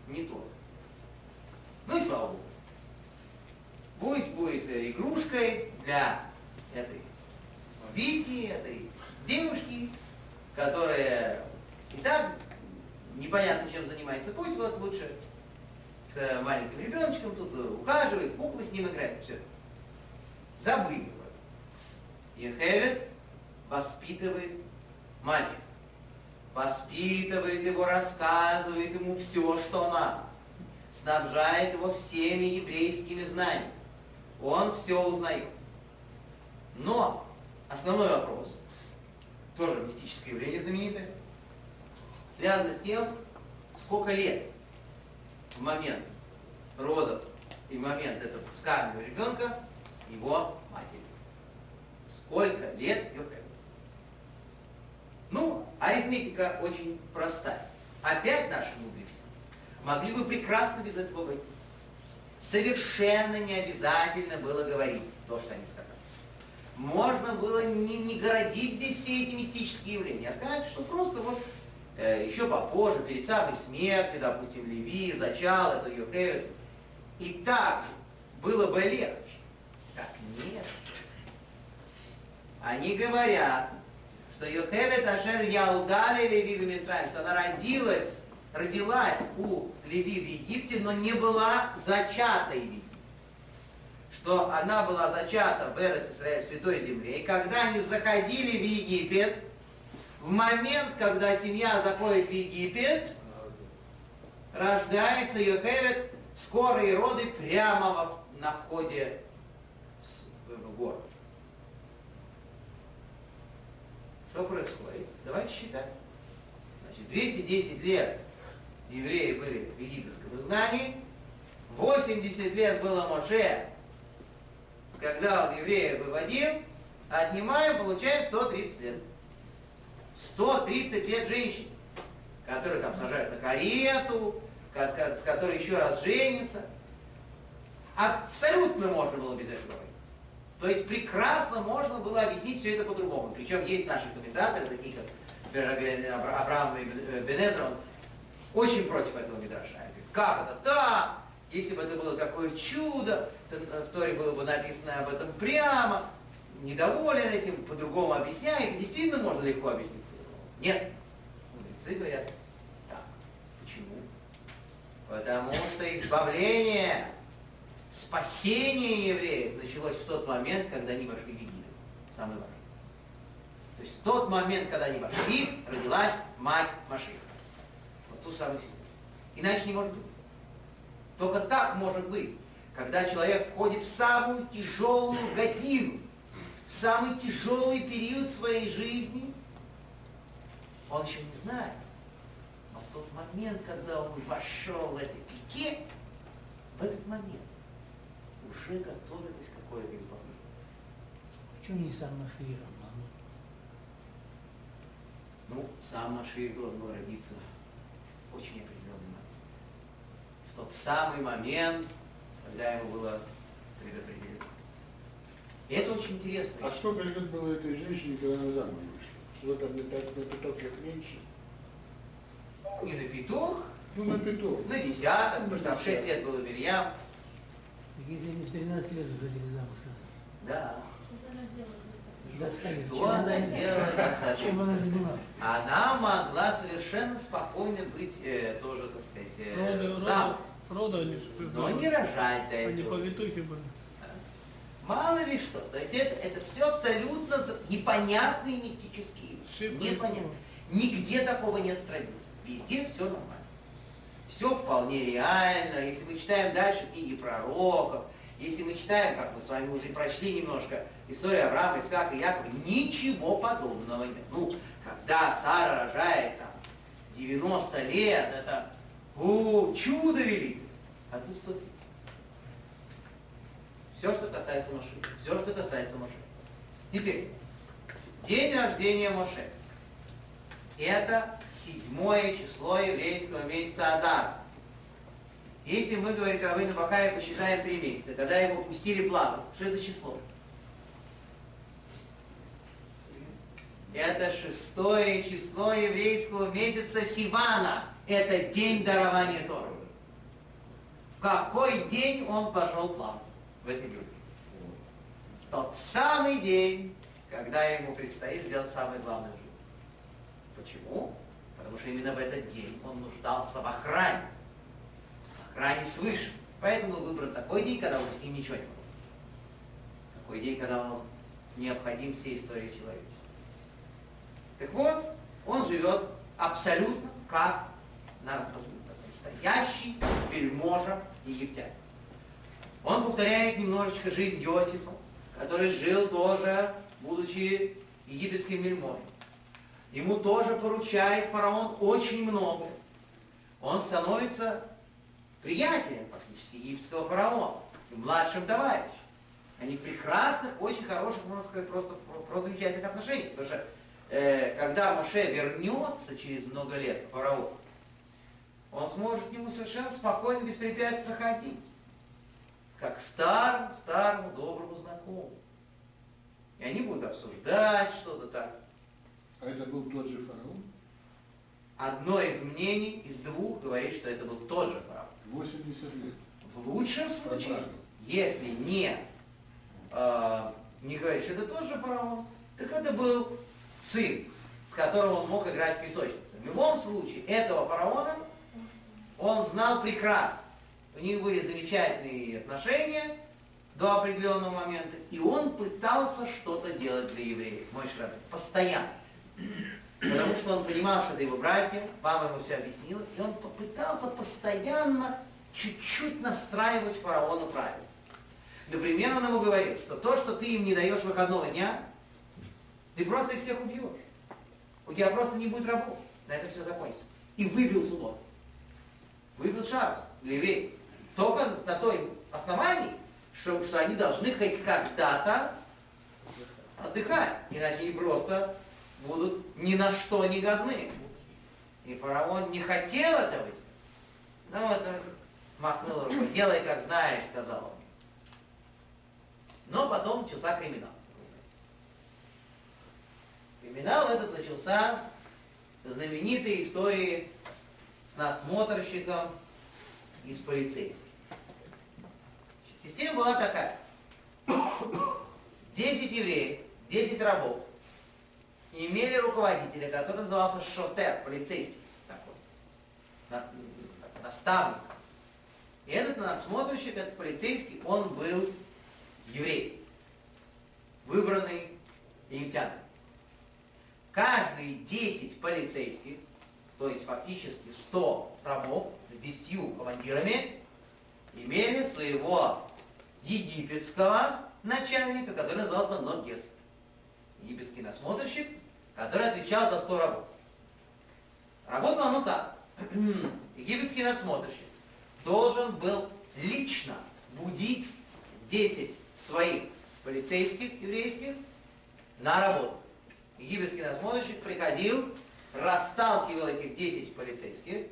не тот. Ну и слава Богу. Пусть будет э, игрушкой для этой Вити, этой девушки, которая и так непонятно чем занимается. Пусть вот лучше с э, маленьким ребеночком тут э, ухаживает, куклы с ним играет, все. Забыли. Ехевет воспитывает мальчика. Воспитывает его, рассказывает ему все, что надо. Снабжает его всеми еврейскими знаниями. Он все узнает. Но основной вопрос, тоже мистическое явление знаменитое, связано с тем, сколько лет в момент родов и момент этого пускаемого ребенка его матери. Сколько лет Йохевед? Ну, арифметика очень простая. Опять наши мудрецы могли бы прекрасно без этого обойтись. Совершенно не обязательно было говорить то, что они сказали. Можно было не, не городить здесь все эти мистические явления, а сказать, что просто вот э, еще попозже, перед самой смертью, допустим, Леви, зачал, это Йохевед. И так было бы легче. Так нет. Они говорят, что Йохевед Ашер Ялдали Леви в Мисраиле, что она родилась, родилась у Леви в Египте, но не была зачатой в. Что она была зачата в Эрец Исраиль, Святой Земле. И когда они заходили в Египет, в момент, когда семья заходит в Египет, рождается Йохевед, скорые роды прямо на входе в город. Что происходит? Давайте считать. Значит, 210 лет евреи были в египетском изгнании, 80 лет было Моше, когда он евреев выводил, отнимаем, получаем 130 лет. 130 лет женщин, которые там сажают на карету, ка- с ко- с которой еще раз женятся. Абсолютно можно было без этого. То есть прекрасно можно было объяснить все это по-другому. Причем есть наши комментаторы, такие как Авраам и Бен- Бенезра, он очень против этого мидраша. Как это так? Если бы это было такое чудо, то в Торе было бы написано об этом прямо, недоволен этим, по-другому объясняет. Действительно можно легко объяснить по-другому. Нет. Мудрецы говорят, так. Почему? Потому что избавление, спасение евреев началось в тот момент, когда они вошли в Египет. Самый важный. То есть в тот момент, когда они вошли, родилась мать Машиха. Вот ту самую секунду. Иначе не может быть. Только так может быть, когда человек входит в самую тяжелую годину, в самый тяжелый период своей жизни, он еще не знает. Но в тот момент, когда он вошел в эти пике, в этот момент уже готовилось какое-то избавление. Почему не сам Машир, мама? Ну, сам Машир должен был родиться в очень определенный момент. В тот самый момент, когда ему было предопределено. И это очень интересно. А сколько лет было этой женщине, когда она замуж вышла? Что там на на пяток лет меньше? Не на петух, Ну, на пяток. на десяток, потому что там 6 лет было Мирьям. Если они в 13 лет заходили замуж, Да. Что она кстати, Что она делала, Чем она занималась? Она могла совершенно спокойно быть э, тоже, так сказать, э, замуж. роды они же Но не рожать до Они этого. повитухи были. Мало ли что. То есть это, это все абсолютно непонятные мистические вещи. Непонятно. Нигде такого нет в традиции. Везде все нормально. Все вполне реально. Если мы читаем дальше книги пророков, если мы читаем, как мы с вами уже прочли немножко, историю Авраама, Исаака и Якова, ничего подобного нет. Ну, когда Сара рожает там 90 лет, это о, чудо великое. А тут 130. Все, что касается Моше. Все, что касается Моше. Теперь, день рождения Моше. Это седьмое число еврейского месяца Адар. Если мы, говорит Равына Бахаев, посчитаем три месяца, когда его пустили плавать, что это за число? Это шестое число еврейского месяца Сивана. Это день дарования Торы. В какой день он пошел плавать в этой группе? В тот самый день, когда ему предстоит сделать в жизни. Почему? Потому что именно в этот день он нуждался в охране. В охране свыше. Поэтому был выбран такой день, когда уже с ним ничего не было. Такой день, когда он необходим всей истории человечества. Так вот, он живет абсолютно как настоящий вельможа египтянин. Он повторяет немножечко жизнь Иосифа, который жил тоже, будучи египетским вельможей. Ему тоже поручает фараон очень многое. Он становится приятелем фактически египетского фараона, младшим товарищем. Они в прекрасных, очень хороших, можно сказать, просто, просто замечательных отношениях. Потому что э, когда Моше вернется через много лет к фараону, он сможет к нему совершенно спокойно, беспрепятственно ходить. Как к старому, старому, доброму знакомому. И они будут обсуждать что-то так. А это был тот же фараон? Одно из мнений из двух говорит, что это был тот же фараон. 80 лет. В лучшем случае, Поправил. если не, э, не говорить, что это тот же фараон, так это был сын, с которым он мог играть в песочнице. В любом случае, этого фараона он знал прекрасно. У них были замечательные отношения до определенного момента, и он пытался что-то делать для евреев, мой Шрабин, постоянно. Потому что он понимал, что это его братья, мама ему все объяснила, и он попытался постоянно чуть-чуть настраивать фараона правильно. Например, он ему говорил, что то, что ты им не даешь выходного дня, ты просто их всех убьешь. У тебя просто не будет работы. На этом все закончится. И выбил субботу. Выбил шабас евреев. Только на той основании, что, что они должны хоть когда-то отдыхать. Иначе они просто будут ни на что не годны. И фараон не хотел этого делать. Ну, это махнул рукой. Делай, как знаешь, сказал он. Но потом начался криминал. Криминал этот начался со знаменитой истории с надсмотрщиком и с полицейским. Система была такая. 10 евреев, 10 рабов имели руководителя, который назывался Шотер, полицейский такой, на- наставник. И этот надсмотрщик, этот полицейский, он был еврей, выбранный египтянин. каждые 10 полицейских, то есть фактически 100 рабов с 10 командирами, имели своего египетского начальника, который назывался Ногес. Египетский насмотрщик, который отвечал за 100 рабов. Работало оно так. Египетский надсмотрщик должен был лично будить 10 своих полицейских еврейских на работу. Египетский насмотрщик приходил, расталкивал этих 10 полицейских,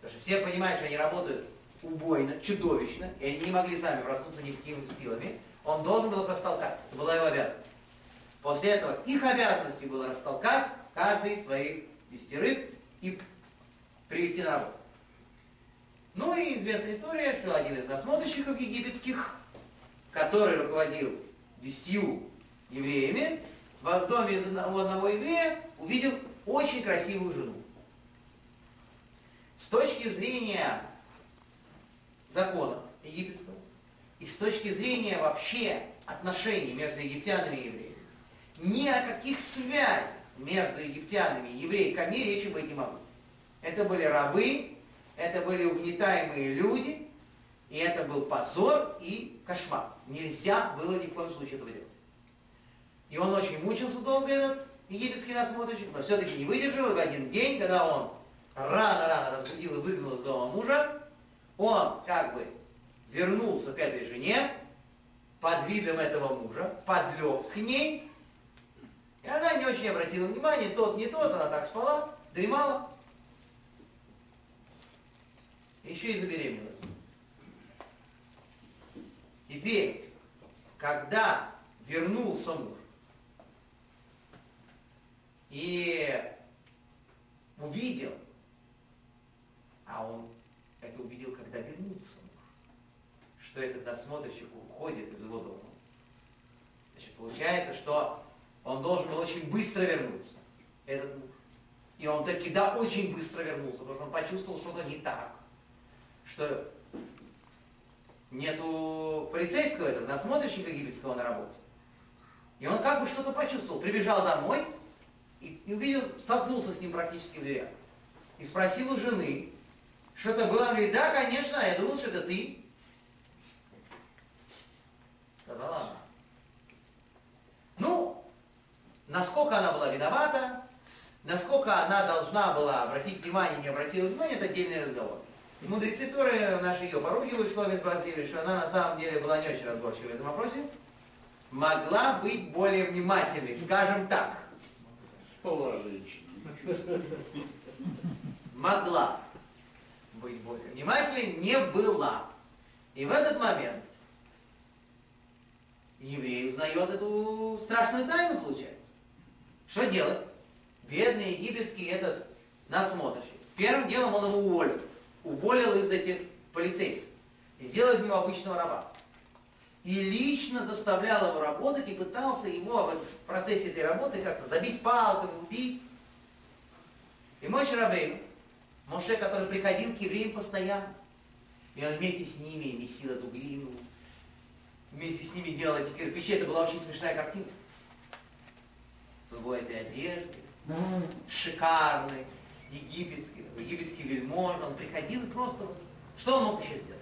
потому что все понимают, что они работают убойно, чудовищно, и они не могли сами проснуться никакими силами. Он должен был их растолкать. Это была его обязанность. После этого их обязанностью было растолкать каждый своих десятерых и привести на работу. Ну и известная история, что один из насмотрщиков египетских, который руководил десятью евреями, в доме из одного, одного еврея увидел очень красивую жену. С точки зрения закона египетского и с точки зрения вообще отношений между египтянами и евреями, ни о каких связях между египтянами и еврейками речи быть не могло. Это были рабы, это были угнетаемые люди, и это был позор и кошмар. Нельзя было ни в коем случае этого делать. И он очень мучился долго, этот египетский насмотрщик, но все-таки не выдержал, и в один день, когда он рано-рано разбудил и выгнал из дома мужа, он как бы вернулся к этой жене, под видом этого мужа, подлег к ней, и она не очень обратила внимания, тот не тот, она так спала, дремала, еще и забеременела. Теперь, когда вернулся муж и увидел, а он это увидел, когда вернулся муж, что этот надсмотрщик уходит из его дома. Значит, получается, что он должен был очень быстро вернуться, этот муж. И он таки да очень быстро вернулся, потому что он почувствовал что-то не так что нету полицейского этого, надсмотрщика египетского на работе. И он как бы что-то почувствовал, прибежал домой и, и увидел, столкнулся с ним практически в дверях. И спросил у жены, что это было. Она говорит, да, конечно, я думал, что это ты. Сказала она. Ну, насколько она была виновата, насколько она должна была обратить внимание, не обратила внимания, это отдельный разговор. И мудрецы Торы наши ее поругивают, что Безбаздили, что она на самом деле была не очень разборчива в этом вопросе, могла быть более внимательной, скажем так. Спала женщина. Могла быть более внимательной, не была. И в этот момент еврей узнает эту страшную тайну, получается. Что делать? Бедный египетский этот надсмотрщик. Первым делом он его уволит уволил из этих полицейских сделал из него обычного раба. И лично заставлял его работать и пытался его в процессе этой работы как-то забить палками, убить. И мой Шарабейн, Моше, который приходил к евреям постоянно, и он вместе с ними месил эту глину, вместе с ними делал эти кирпичи. Это была очень смешная картина. Его этой одежде, шикарный, египетский, египетский вельмож, он приходил и просто, что он мог еще сделать?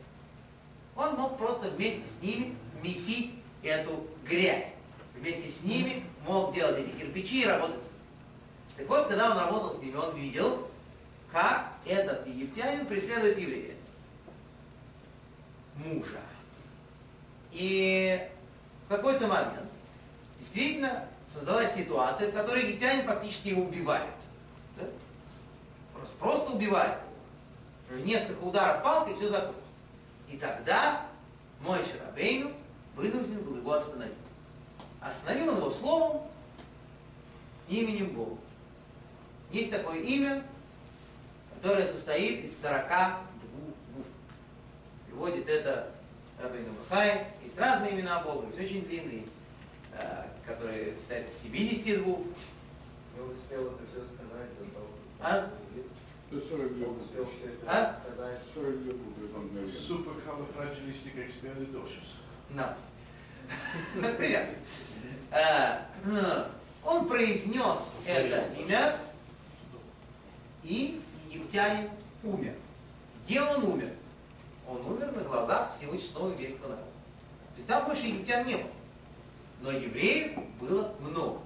Он мог просто вместе с ними месить эту грязь. Вместе с ними мог делать эти кирпичи и работать с ними. Так вот, когда он работал с ними, он видел, как этот египтянин преследует еврея, мужа. И в какой-то момент действительно создалась ситуация, в которой египтянин фактически его убивает. Да? Просто, просто убивает его. Несколько ударов палкой, и все закончится. И тогда мой Шарабейну вынужден был его остановить. Остановил он его словом, именем Бога. Есть такое имя, которое состоит из 42 букв. Приводит это Рабейну Бахай. Есть разные имена Бога, есть очень длинные, которые состоят из 72 букв. Я успел это все сказать до того, А? Да 42 успел буквы. все это А? сказать. 42 буквы там, наверное. Supercalifragilisticexpialidocious. No. Привет. Э, Он произнес это имя, и египтянин умер. Где он умер? Он умер на глазах всего честного еврейского народа. То есть там больше египтян не было. Но евреев было много.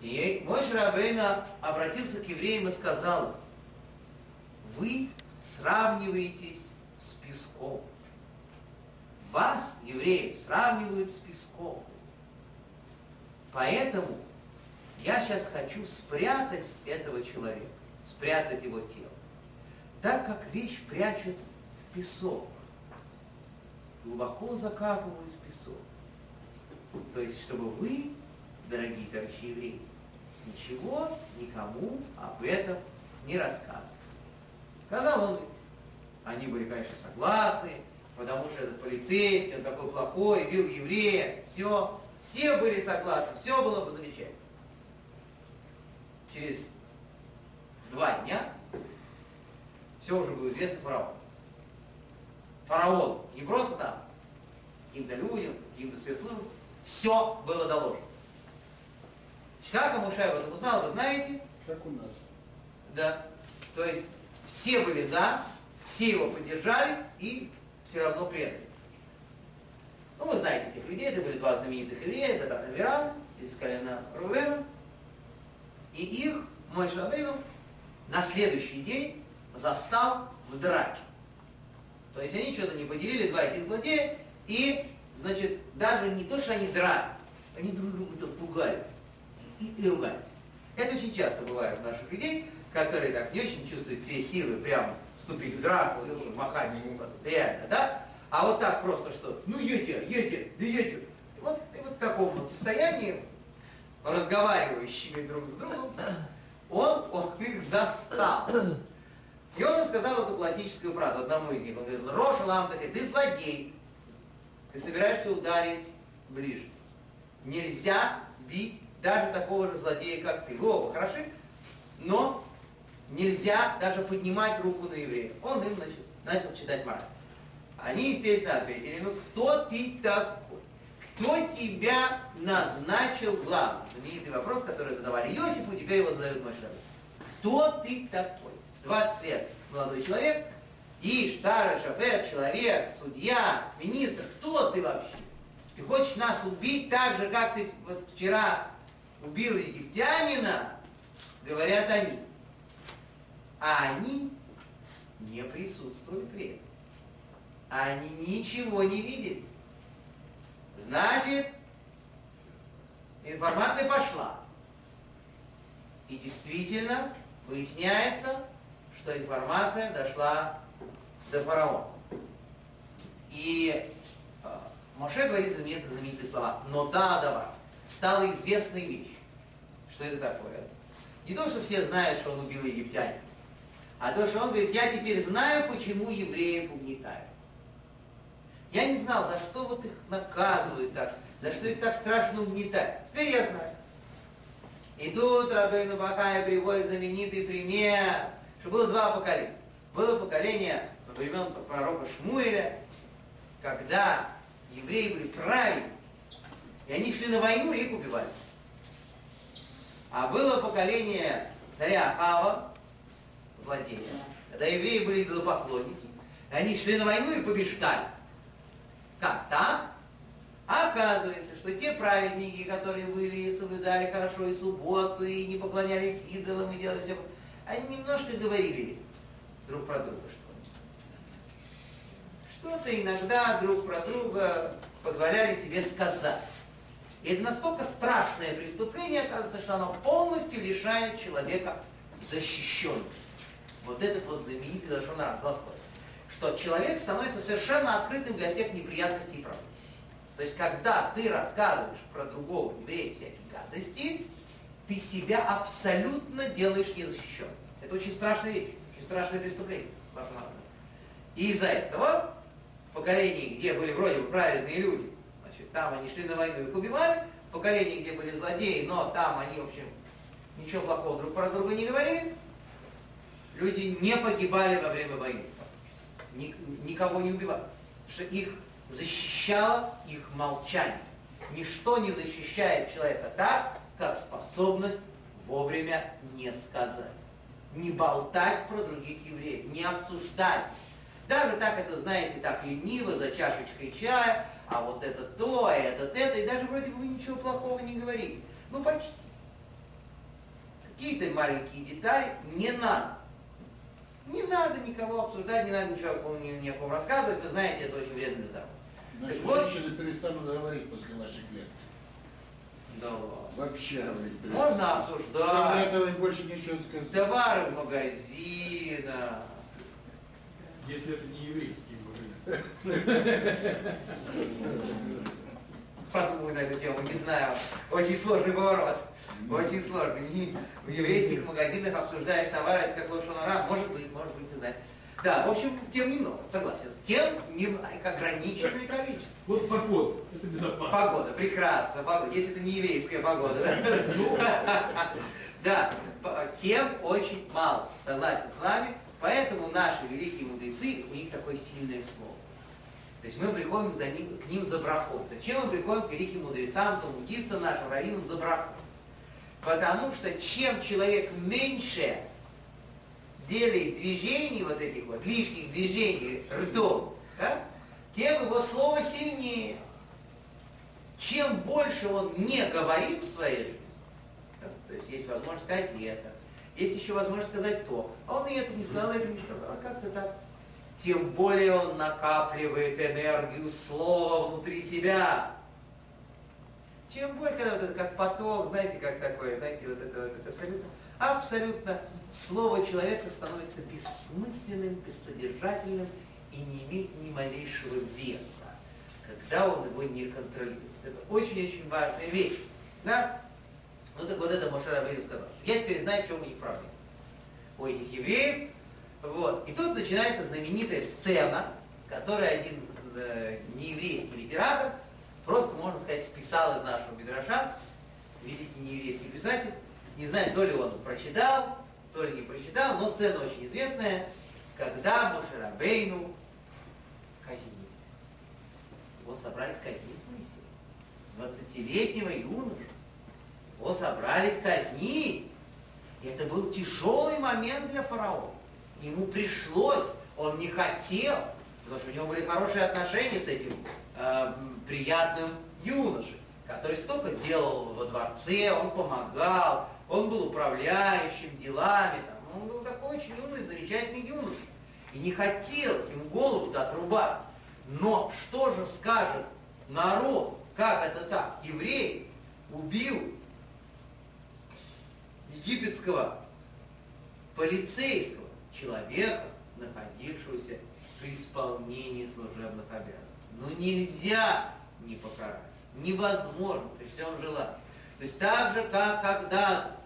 И мой Шарабейна обратился к евреям и сказал, вы сравниваетесь с песком. Вас, евреев, сравнивают с песком. Поэтому я сейчас хочу спрятать этого человека, спрятать его тело. Так как вещь прячет в песок. Глубоко закапываюсь в песок. То есть, чтобы вы, дорогие товарищи евреи, ничего никому об этом не рассказывали. Сказал он, они были, конечно, согласны, потому что этот полицейский, он такой плохой, бил еврея, все, все были согласны, все было бы замечательно. Через два дня все уже было известно фараону. Фараон, не просто там, каким-то людям, каким-то спецслужбам, все было доложено. Как Амушай об этом узнал, вы знаете? Как у нас. Да. То есть все были за, все его поддержали и все равно предали. Ну, вы знаете этих людей, это были два знаменитых еврея, это Тата Вирам из колена Рувена, и их мой Шабейну на следующий день застал в драке. То есть они что-то не поделили, два этих злодея, и, значит, даже не то, что они дрались, они друг друга пугали и, и ругались. Это очень часто бывает у наших людей, которые так не очень чувствуют все силы прямо вступить в драку и махать ему реально, да? А вот так просто что, ну едьте, едьте, да едьте. Вот, и вот в таком вот состоянии, разговаривающими друг с другом, он, он их застал. И он им сказал эту классическую фразу одному из них. Он говорит, Роша Лам ты злодей. Ты собираешься ударить ближе. Нельзя бить даже такого же злодея, как ты. Вы оба хороши, но нельзя даже поднимать руку на еврея. Он им значит, начал читать мораль. Они, естественно, ответили, ну кто ты такой? Кто тебя назначил главным? Знаменитый вопрос, который задавали Иосифу, теперь его задают Машеру. Кто ты такой? 20 лет молодой человек, Иш, царь, шофер, человек, судья, министр. Кто ты вообще? Ты хочешь нас убить так же, как ты вот вчера убил египтянина? Говорят они. А они не присутствовали при этом. Они ничего не видели. Значит, информация пошла. И действительно выясняется, что информация дошла до фараона. И э, Моше говорит знаменитые, знаменитые слова. Но да, давай. Стала известной вещь. Что это такое? Не то, что все знают, что он убил египтянина, а то, что он говорит, я теперь знаю, почему евреев угнетают. Я не знал, за что вот их наказывают так, за что их так страшно угнетают. Теперь я знаю. И тут Рабейну Бахая приводит знаменитый пример, что было два поколения. Было поколение времен пророка Шмуэля, когда евреи были правильны, и они шли на войну и их убивали. А было поколение царя Ахава, злодея, когда евреи были идолопоклонники, и они шли на войну и побеждали. Как так? А оказывается, что те праведники, которые были, соблюдали хорошо и субботу, и не поклонялись идолам, и делали все, они немножко говорили друг про друга что-то. Что-то иногда друг про друга позволяли себе сказать. И это настолько страшное преступление, оказывается, что оно полностью лишает человека защищенности. Вот этот вот знаменитый Лашонар с Восхода. Что человек становится совершенно открытым для всех неприятностей и проблем. То есть, когда ты рассказываешь про другого еврея всякие гадости, ты себя абсолютно делаешь незащищенным. Это очень страшная вещь, очень страшное преступление. И из-за этого поколении, где были вроде бы праведные люди, значит, там они шли на войну, их убивали, в поколении, где были злодеи, но там они, в общем, ничего плохого друг про друга не говорили, люди не погибали во время войны. Никого не убивали. Потому что их защищало их молчание. Ничто не защищает человека так, как способность вовремя не сказать. Не болтать про других евреев, не обсуждать. Даже так это, знаете, так лениво, за чашечкой чая, а вот это то, а этот это, и даже вроде бы вы ничего плохого не говорите. Ну, почти. Какие-то маленькие детали не надо. Не надо никого обсуждать, не надо ничего ни, ни о ком рассказывать. Вы знаете, это очень вредно для здоровья. Наши вот- женщины перестанут говорить после ваших лекций. Да. Вообще говорить перестанут. Можно обсуждать. Товары в магазинах. Если это не еврейский магазин. Подумаю на эту тему, не знаю. Очень сложный поворот. Очень сложный. В еврейских магазинах обсуждаешь товары, это как лошонара. Может быть, может быть, не знаю. Да, в общем, тем немного, согласен. Тем не ограниченное количество. Вот погода, это безопасно. Погода, прекрасно, погода. Если это не еврейская погода. да. Да, тем очень мало, согласен с вами. Поэтому наши великие мудрецы, у них такое сильное слово. То есть мы приходим за ним, к ним за брахот. Зачем мы приходим к великим мудрецам, талмудистам нашим, раввинам за брахот? Потому что чем человек меньше делает движений вот этих вот, лишних движений ртом, да, тем его слово сильнее. Чем больше он не говорит в своей жизни, да, то есть есть возможность сказать и это, есть еще возможность сказать то, а он и это не сказал, и это не сказал, а как-то так. Тем более он накапливает энергию слова внутри себя. Чем больше, когда вот это как поток, знаете, как такое, знаете, вот это, вот это абсолютно, абсолютно слово человека становится бессмысленным, бессодержательным и не имеет ни малейшего веса, когда он его не контролирует. Это очень-очень важная вещь. Да? Ну так вот это Моше Рабейну сказал. Я теперь знаю, в чем у них проблема. У этих евреев. Вот. И тут начинается знаменитая сцена, которую один э, нееврейский литератор просто, можно сказать, списал из нашего Мидраша, великий нееврейский писатель. Не знаю, то ли он прочитал, то ли не прочитал, но сцена очень известная, когда Моше Рабейну казнили. Его собрались казнить Моисея. 20-летнего юношу. Его собрались казнить. Это был тяжелый момент для фараона. Ему пришлось, он не хотел, потому что у него были хорошие отношения с этим э, приятным юношей, который столько сделал во дворце, он помогал, он был управляющим делами, там, он был такой очень умный, замечательный юноша. И не хотелось ему голову-то отрубать. Но что же скажет народ, как это так? Еврей убил египетского полицейского человека, находившегося при исполнении служебных обязанностей. Ну нельзя не покарать. Невозможно при всем желании. То есть так же, как когда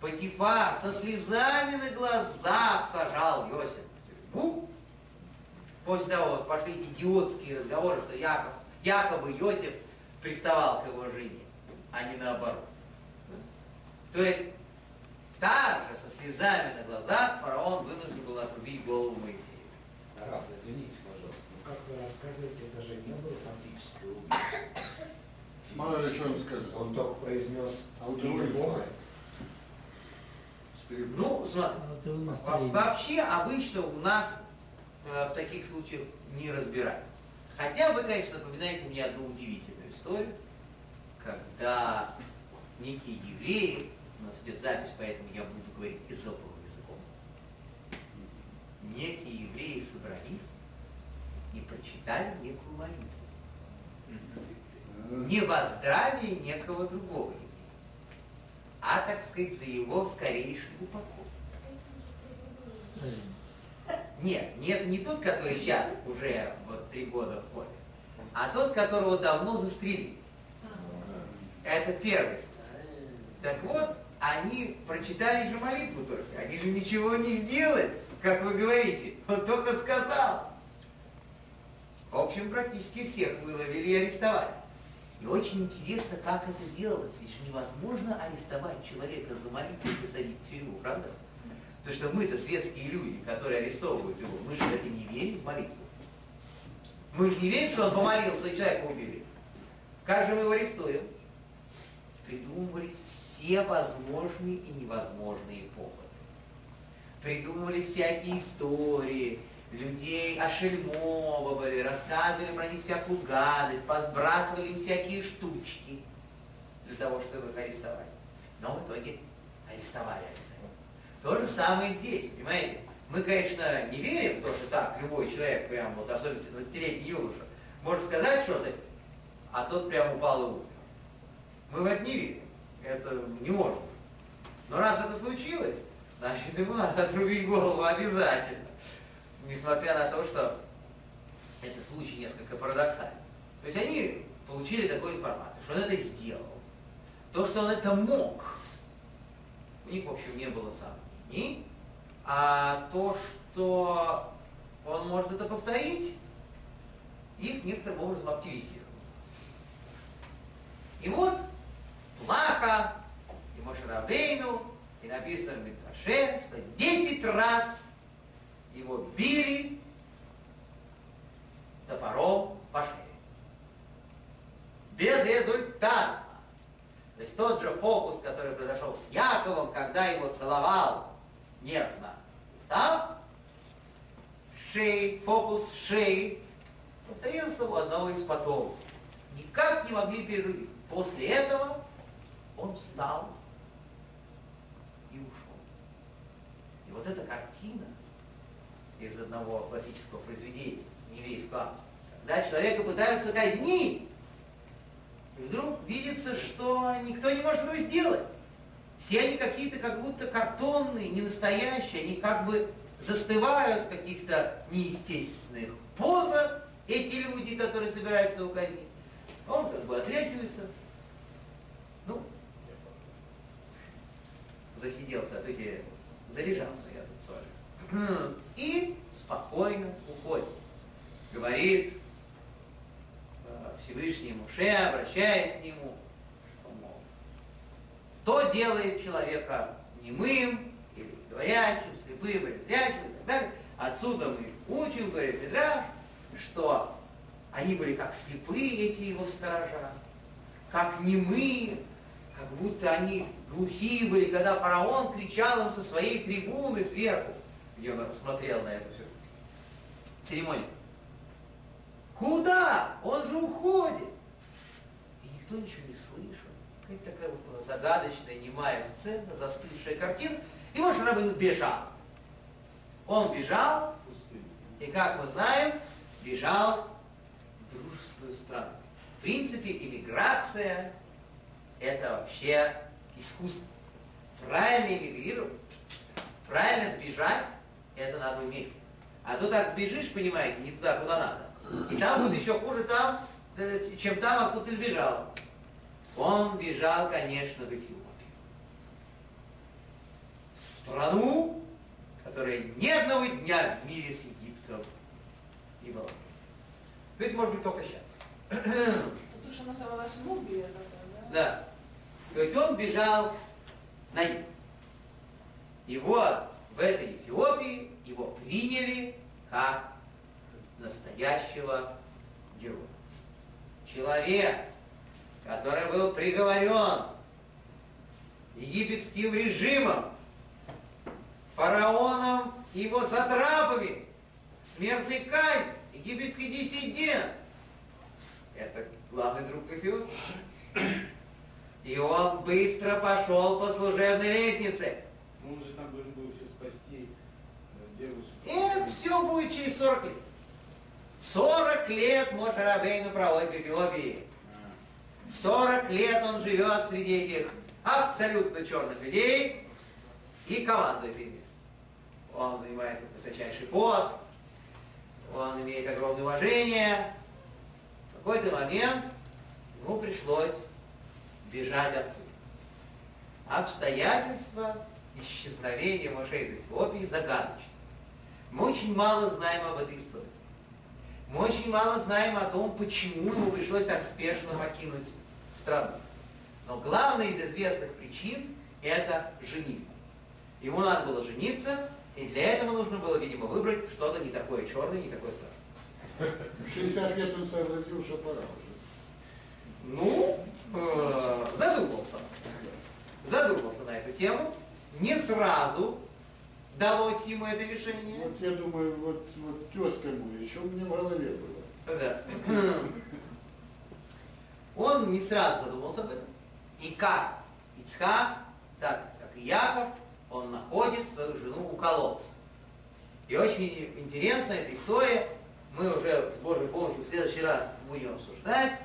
Патифар со слезами на глазах сажал Иосифа в тюрьму, после того, как пошли идиотские разговоры, что Яков, якобы Иосиф приставал к его жене, а не наоборот. То есть, также со слезами на глазах фараон вынужден был отрубить голову Моисея. Раф, извините, пожалуйста, но как вы рассказываете, это же не было фактическое убийство. Мало ли что он сказал. Он только произнес А не Бога. Ну, смотри, Вот и у нас во- стоит. вообще обычно у нас э, в таких случаях не разбираются. Хотя вы, конечно, напоминаете мне одну удивительную историю, когда некие евреи, у нас идет запись, поэтому я буду говорить эзоповым языком, некие евреи собрались и прочитали некую молитву. Не во здравие некого другого еврея, а, так сказать, за его скорейший упокой. Правильно. Нет, нет, не тот, который сейчас уже вот три года в поле, а тот, которого давно застрелили. Это первый. Так вот, они прочитали же молитву только, они же ничего не сделали, как вы говорите, он только сказал. В общем, практически всех выловили и арестовали. И очень интересно, как это делалось, ведь невозможно арестовать человека за молитву и посадить в тюрьму, правда? Потому что мы-то светские люди, которые арестовывают его, мы же это не верим в молитву. Мы же не верим, что он помолился и человека убили. Как же мы его арестуем? придумывались все возможные и невозможные поводы. Придумывали всякие истории, людей ошельмовывали, рассказывали про них всякую гадость, позбрасывали им всякие штучки для того, чтобы их арестовали. Но в итоге арестовали обязательно. То же самое здесь, понимаете? Мы, конечно, не верим в то, что так любой человек, прям вот особенно 20-летний юноша, может сказать что-то, а тот прям упал и умер. Мы в это не верим. Это не может. Но раз это случилось, значит ему надо отрубить голову обязательно. Несмотря на то, что этот случай несколько парадоксальный. То есть они получили такую информацию, что он это сделал. То, что он это мог, у них, в общем, не было сомнений. А то, что он может это повторить, их некоторым образом активизировало. И вот Плаха и Мошерабейну, и написано в Мидраше, что 10 раз его били топором по шее. Безрезультатно. То есть тот же фокус, который произошел с Яковом, когда его целовал нежно Исав, шеи, фокус шеи, повторился у одного из потомков. Никак не могли перерубить. После этого он встал и ушел. И вот эта картина из одного классического произведения еврейского когда человека пытаются казнить, и вдруг видится, что никто не может этого сделать. Все они какие-то как будто картонные, не настоящие, они как бы застывают в каких-то неестественных позах, эти люди, которые собираются его казнить. Он как бы отряхивается, засиделся, то есть залежался я тут с вами. И спокойно уходит. Говорит э, Всевышний Муше, обращаясь к нему, что, мол, кто делает человека немым, или говорящим, слепым, или зрячим, и так далее. Отсюда мы учим, говорит Петраш, что они были как слепые, эти его сторожа, как немые, как будто они глухие были, когда фараон кричал им со своей трибуны сверху, где он смотрел на эту всю церемонию. Куда? Он же уходит. И никто ничего не слышал. Какая-то такая вот загадочная, немая сцена, застывшая картина. И Моше Рабейну бежал. Он бежал, и как мы знаем, бежал в дружественную страну. В принципе, иммиграция – это вообще искусство. Правильно эмигрировать, правильно сбежать – это надо уметь. А то так сбежишь, понимаете, не туда, куда надо. И там будет еще хуже там, э, чем там, откуда ты сбежал. Он бежал, конечно, в Эфиопию. В страну, которая ни одного дня в мире с Египтом не была. То есть, может быть, только сейчас. Тут уже называлась Нубия? Да. То есть он бежал на юг. И вот в этой Эфиопии его приняли как настоящего героя. Человек, который был приговорен египетским режимом, фараоном и его сатрапами, смертной казнь, египетский диссидент. Это главный друг Эфиопии. И он быстро пошел по служебной лестнице. Он же там должен был еще спасти э, девушку. Это все будет через 40 лет. 40 лет Моше Рабейну проводит в Эфиопии. 40 лет он живет среди этих абсолютно черных людей и командует ими. Он занимает высочайший пост, он имеет огромное уважение. В какой-то момент ему пришлось бежать оттуда. Обстоятельства исчезновения Моше из Эфиопии загадочны. Мы очень мало знаем об этой истории. Мы очень мало знаем о том, почему ему пришлось так спешно покинуть страну. Но главная из известных причин – это женитьба. Ему надо было жениться, и для этого нужно было, видимо, выбрать что-то не такое черное, не такое страшное. 60 лет он сообразил, что пора уже. Ну, э, задумался. Задумался на эту тему. Не сразу далось ему это решение. Вот я думаю, вот, вот тезка мой, еще у меня в голове было. Да. Он не сразу задумался об этом. И как Ицхак, так как и Яков, он находит свою жену у колодца. И очень интересна эта история. Мы уже с Божьей помощью в следующий раз будем обсуждать.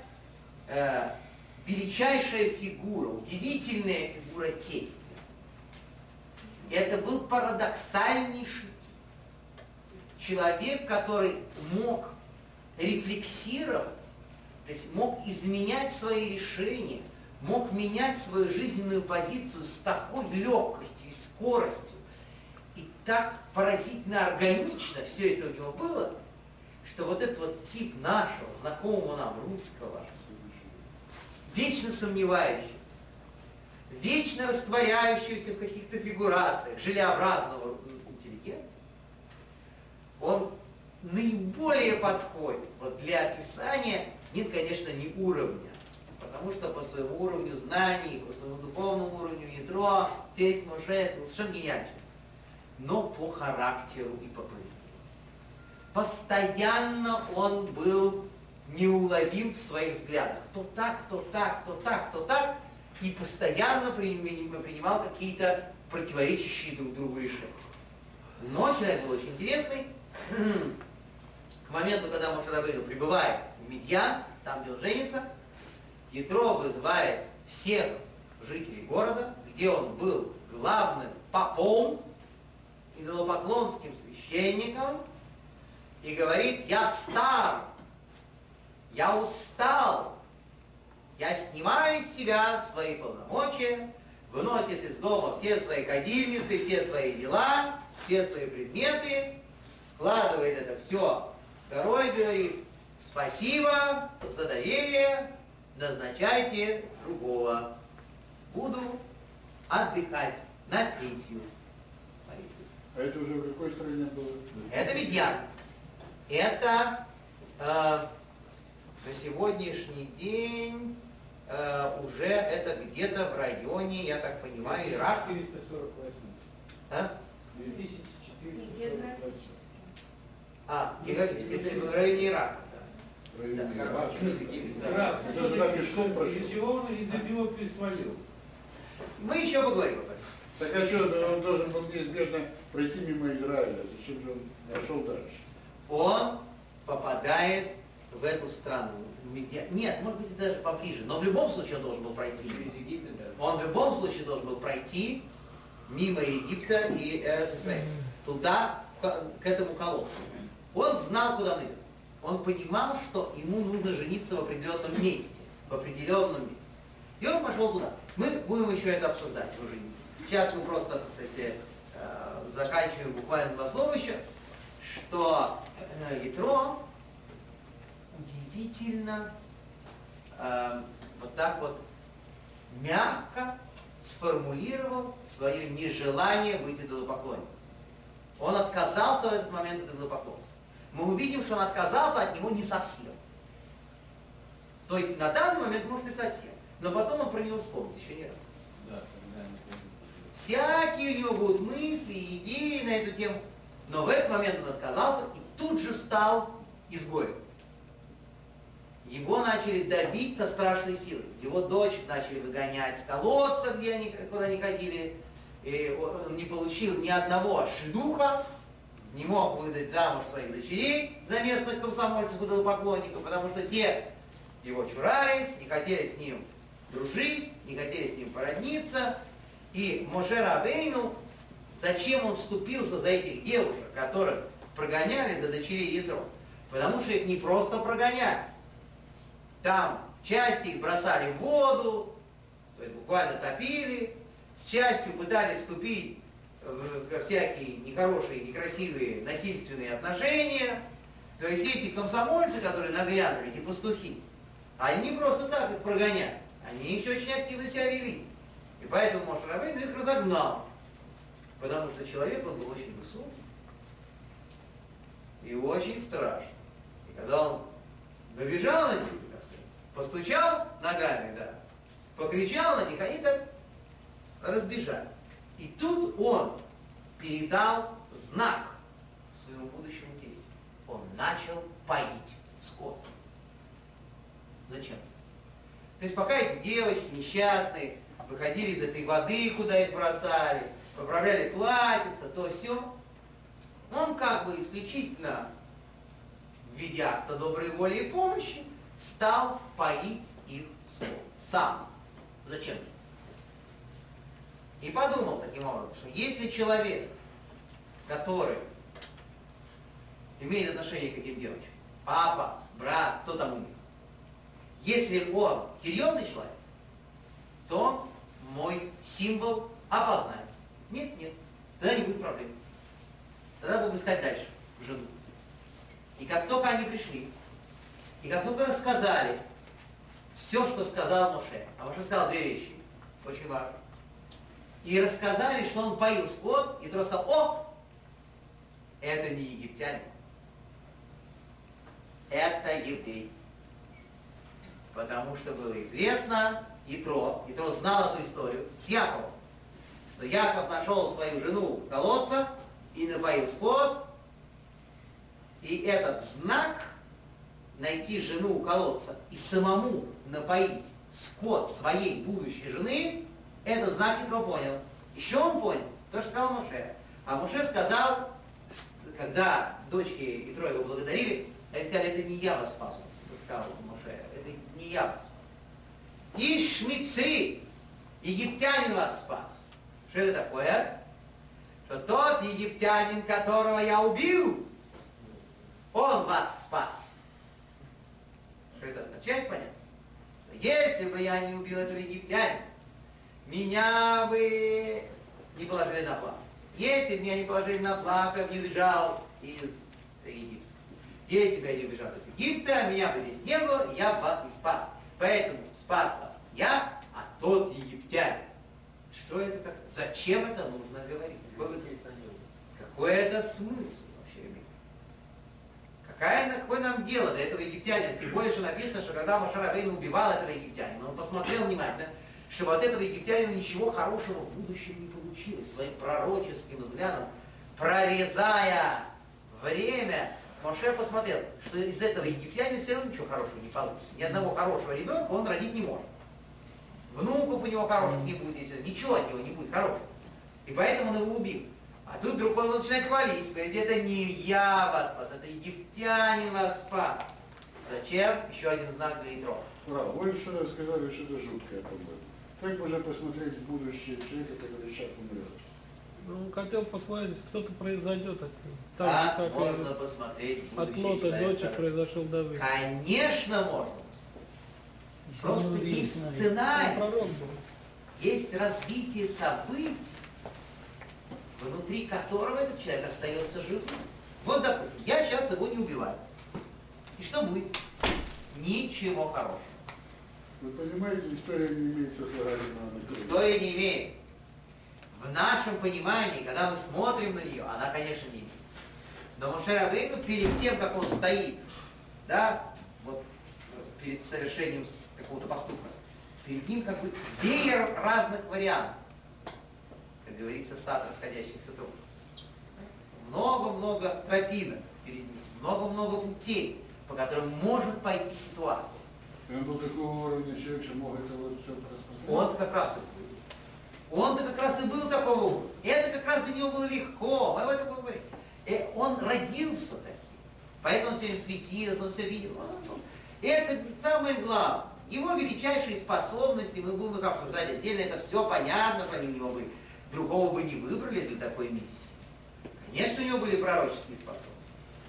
Величайшая фигура, удивительная фигура тестя. Это был парадоксальнейший. Человек, который мог рефлексировать, то есть мог изменять свои решения, мог менять свою жизненную позицию с такой легкостью и скоростью, и так поразительно органично все это у него было, что вот этот вот тип нашего, знакомого нам русского, вечно сомневающегося, вечно растворяющегося в каких-то фигурациях, желеобразного интеллигента, он наиболее подходит вот для описания, нет, конечно, не уровня, потому что по своему уровню знаний, по своему духовному уровню ядро, тесть Моше, это совершенно гениально. Но по характеру и по поведению. Постоянно он был неуловим в своих взглядах. То так, то так, то так, то так. И постоянно принимал какие-то противоречащие друг другу решения. Но человек был очень интересный. К моменту, когда Мошарабейну прибывает в Медьян, там, где он женится, Ятро вызывает всех жителей города, где он был главным попом, идолопоклонским священником, и говорит, я стар, я устал, я снимаю из себя свои полномочия, выносит из дома все свои кадильницы, все свои дела, все свои предметы, складывает это все горой, говорит, спасибо за доверие, назначайте другого. Буду отдыхать на пенсию. А это уже в какой стране было? Это Медьян. Это э, на сегодняшний день э, уже это где-то в районе, я так понимаю, Ирак. 448. А? 2448 А, в районе Ирака. Ирака. Из-за чего он из-за него пересвалил? Мы еще поговорим об этом. Так а что, он должен был неизбежно пройти мимо Израиля. Зачем же он пошел дальше? Он попадает в эту страну. Нет, может быть, и даже поближе. Но в любом случае он должен был пройти. Он в любом случае должен был пройти мимо Египта и Эрец Исраэль. Туда, к к этому колодцу. Он знал, куда он идет. Он понимал, что ему нужно жениться в определенном месте. В определенном месте. И он пошел туда. Мы будем еще это обсуждать уже. Сейчас мы просто, так сказать, э, заканчиваем буквально два слова еще, что э, Ятро удивительно э, вот так вот мягко сформулировал свое нежелание быть идолопоклонником. Он отказался в этот момент от идолопоклонства. Мы увидим, что он отказался от него не совсем. То есть на данный момент, может, и совсем. Но потом он про него вспомнит еще не раз. Да. Всякие у него будут мысли и идеи на эту тему. Но в этот момент он отказался и тут же стал изгоем. Его начали давить со страшной силой. Его дочь начали выгонять с колодца, где они, куда они ходили. И он не получил ни одного шедуха, не мог выдать замуж своих дочерей за местных комсомольцев и поклонников, потому что те его чурались, не хотели с ним дружить, не хотели с ним породниться. И Моше Рабейну, зачем он вступился за этих девушек, которых прогоняли за дочерей Ядро? Потому что их не просто прогоняли. Там части их бросали в воду, то есть буквально топили, с частью пытались вступить во всякие нехорошие, некрасивые, насильственные отношения. То есть эти комсомольцы, которые наглядывали, эти пастухи, они не просто так их прогоняли, они еще очень активно себя вели. И поэтому Моше Рабейну их разогнал. Потому что человек, он был очень высокий и очень страшный. И когда он набежал на них, постучал ногами, да, покричал на них, они так разбежались. И тут он передал знак своему будущему тестю. Он начал поить скот. Зачем? То есть пока эти девочки несчастные выходили из этой воды, куда их бросали, поправляли платьица, то все, он как бы исключительно в виде акта доброй воли и помощи стал поить их сам. Зачем? И подумал таким образом, что если человек, который имеет отношение к этим девочкам, папа, брат, кто там у них, если он серьезный человек, то мой символ опознает. Нет, нет, тогда не будет проблем. Тогда будем искать дальше жену. И как только они пришли, и как только рассказали все, что сказал Моше, а Моше сказал две вещи, очень важные, и рассказали, что он поил скот, и тот сказал, о, это не египтянин, это еврей. Потому что было известно, Итро, Итро знал эту историю с Яковом, что Яков нашел свою жену колодца и напоил скот, и этот знак найти жену у колодца и самому напоить скот своей будущей жены, этот знак Итро понял. Еще он понял, то, что сказал Муше. А Муше сказал, когда дочки Итро его благодарили, они сказали, это не я вас спас, сказал Муше, это не я вас спас. Ишмицри, египтянин вас спас. Что это такое? Что тот египтянин, которого я убил, он вас спас. Что это означает, понятно? Что если бы я не убил этого египтянина, меня бы не положили на плаху. Если бы меня не положили на плаху, я бы не убежал из Египта. Если бы я не убежал из Египта, меня бы здесь не было, я бы вас не спас. Поэтому спас вас я, а тот египтянин. Что это так? Зачем это нужно говорить? Какой, это смысл? Какая, какое нам дело до этого египтянина? Тем более, что написано, что когда Машарабейн убивал этого египтянина, он посмотрел внимательно, что от этого египтянина ничего хорошего в будущем не получилось. Своим пророческим взглядом, прорезая время, Моше посмотрел, что из этого египтянина все равно ничего хорошего не получится. Ни одного хорошего ребенка он родить не может. Внуков у него хороших не будет, если ничего от него не будет хорошего. И поэтому он его убил. А тут вдруг он начинает хвалить, говорит, это не я вас спас, это египтянин вас спас. Зачем? Еще один знак для Итро. А, вы вчера сказали что-то жуткое, по-моему. Как можно посмотреть в будущее человека, который сейчас умрет? Ну, хотел посмотреть, если кто-то произойдет от него. Так, же, как можно и посмотреть от будущее Лота человека. дочек произошел Давид. Конечно, можно. Просто он есть сценарий. есть развитие событий, внутри которого этот человек остается живым. Вот, допустим, я сейчас его не убиваю. И что будет? Ничего хорошего. Вы понимаете, история не имеет наклона. История не имеет. В нашем понимании, когда мы смотрим на нее, она, конечно, не имеет. Но Моше Рабейну перед тем, как он стоит, да, вот перед совершением какого-то поступка, перед ним как бы веер разных вариантов. Как говорится, сад расходящихся труб. Много-много тропинок перед ним, много-много путей, по которым может пойти ситуация. И он был такого уровня человек, что мог это вот все просмотреть. Он как раз и был. Он-то как раз и был такого уровня. Это как раз для него было легко. Мы об этом будем говорить. Э, Он родился таким. Поэтому он все время светился, он все видел. Он- Это самое главное. Его величайшие способности, мы будем их обсуждать отдельно, это все понятно, что они у него были. Другого бы не выбрали для такой миссии. Конечно, у него были пророческие способности.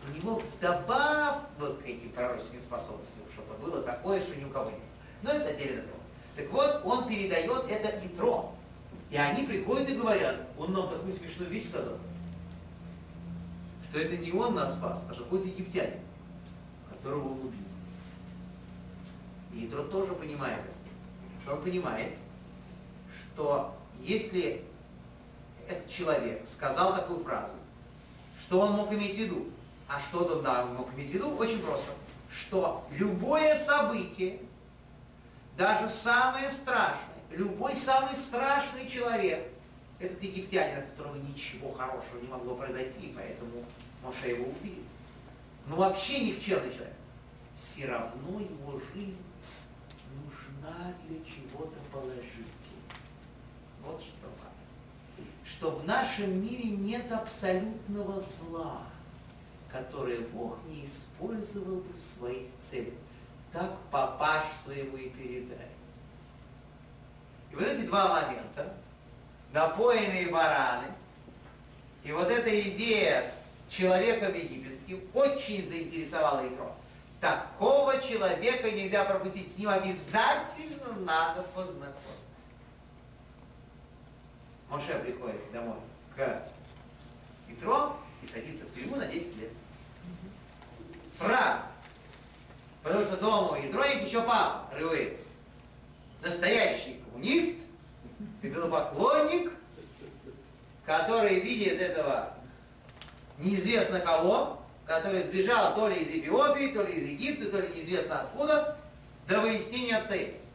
У него вдобавок к этим пророческим способностям что-то было такое, что ни у кого не было. Но это отдельный разговор. Так вот, он передает это Итро. И они приходят и говорят, он нам такую смешную вещь сказал, что это не он нас спас, а какой-то египтянин, которого он убил. И Итро тоже понимает это. Он понимает, что если этот человек сказал такую фразу, что он мог иметь в виду? А что он да, мог иметь в виду? Очень просто. Что любое событие даже самое страшное, любой самый страшный человек, этот египтянин, от которого ничего хорошего не могло произойти, поэтому Моше его убил. Но вообще никчемный человек. Все равно его жизнь нужна для чего-то положительного. Вот что. Что в нашем мире нет абсолютного зла, которое Бог не использовал бы в своих целях. Так папаш своему и передает. И вот эти два момента, напоенные бараны, и вот эта идея с человеком египетским очень заинтересовала Итро. Такого человека нельзя пропустить, с ним обязательно надо познакомиться. Моше приходит домой к Итро и садится в тюрьму на 10 лет. Сразу. Потому что дома у Ядро есть еще папа Рывы. Настоящий коммунист, идолопоклонник, который видит этого неизвестно кого, который сбежал то ли из Эфиопии, то ли из Египта, то ли неизвестно откуда, до выяснения обстоятельств.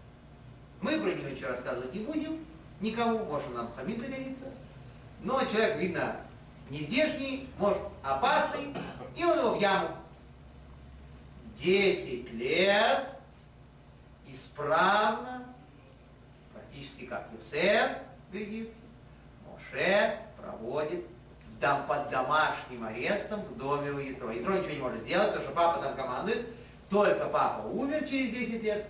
Мы про него ничего рассказывать не будем, никому, может, нам самим пригодится. Но человек, видно, не здешний, может, опасный, и он его в яму. Десять лет исправно, практически как Юсеф в Египте, Моше проводит в дом, под домашним арестом в доме у Ятро. Ятро ничего не может сделать, потому что папа там командует. Только папа умер через 10 лет.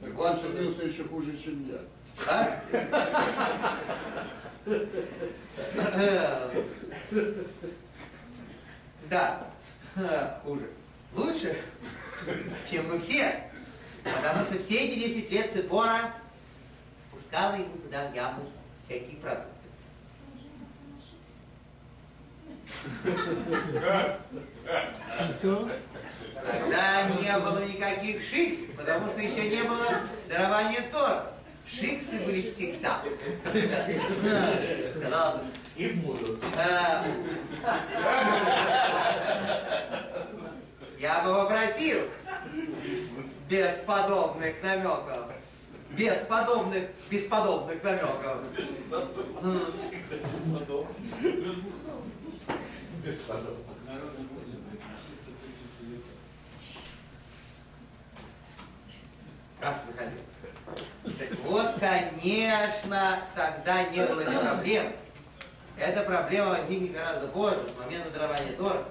Так он становился еще хуже, чем я. А? Да, хуже. Лучше, чем мы все. Потому что все эти 10 лет Цепора спускала ему туда в яму всякие продукты. Что? Тогда не было никаких шикс, потому что еще не было дарования Тор. Шиксы были всегда. Сказал И будут. А, Я бы попросил без подобных намеков. Без подобных, бесподобных намеков. М. Народный будет, шикса причится лето. Раз выходил. Так вот, конечно, тогда не было этой проблемы. Эта проблема возникнет гораздо позже, с момента дарования Тора.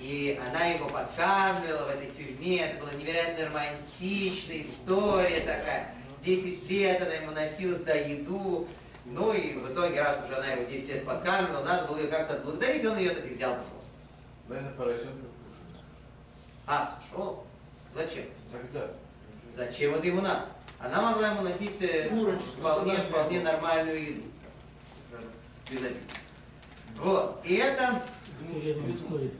И она его подкармливала в этой тюрьме. Это была невероятно романтичная история такая. Десять лет она ему носила туда еду. Ну и в итоге, раз уже она его 10 лет подкармливала, надо было ее как-то отблагодарить, он ее так и взял. Наверное, поросенка. А, сошел? Зачем? Тогда. Зачем это ему надо? Она могла ему носить э, Курочку. вполне, вполне нормальную еду. Без обид. Вот. И это В тюремной условии.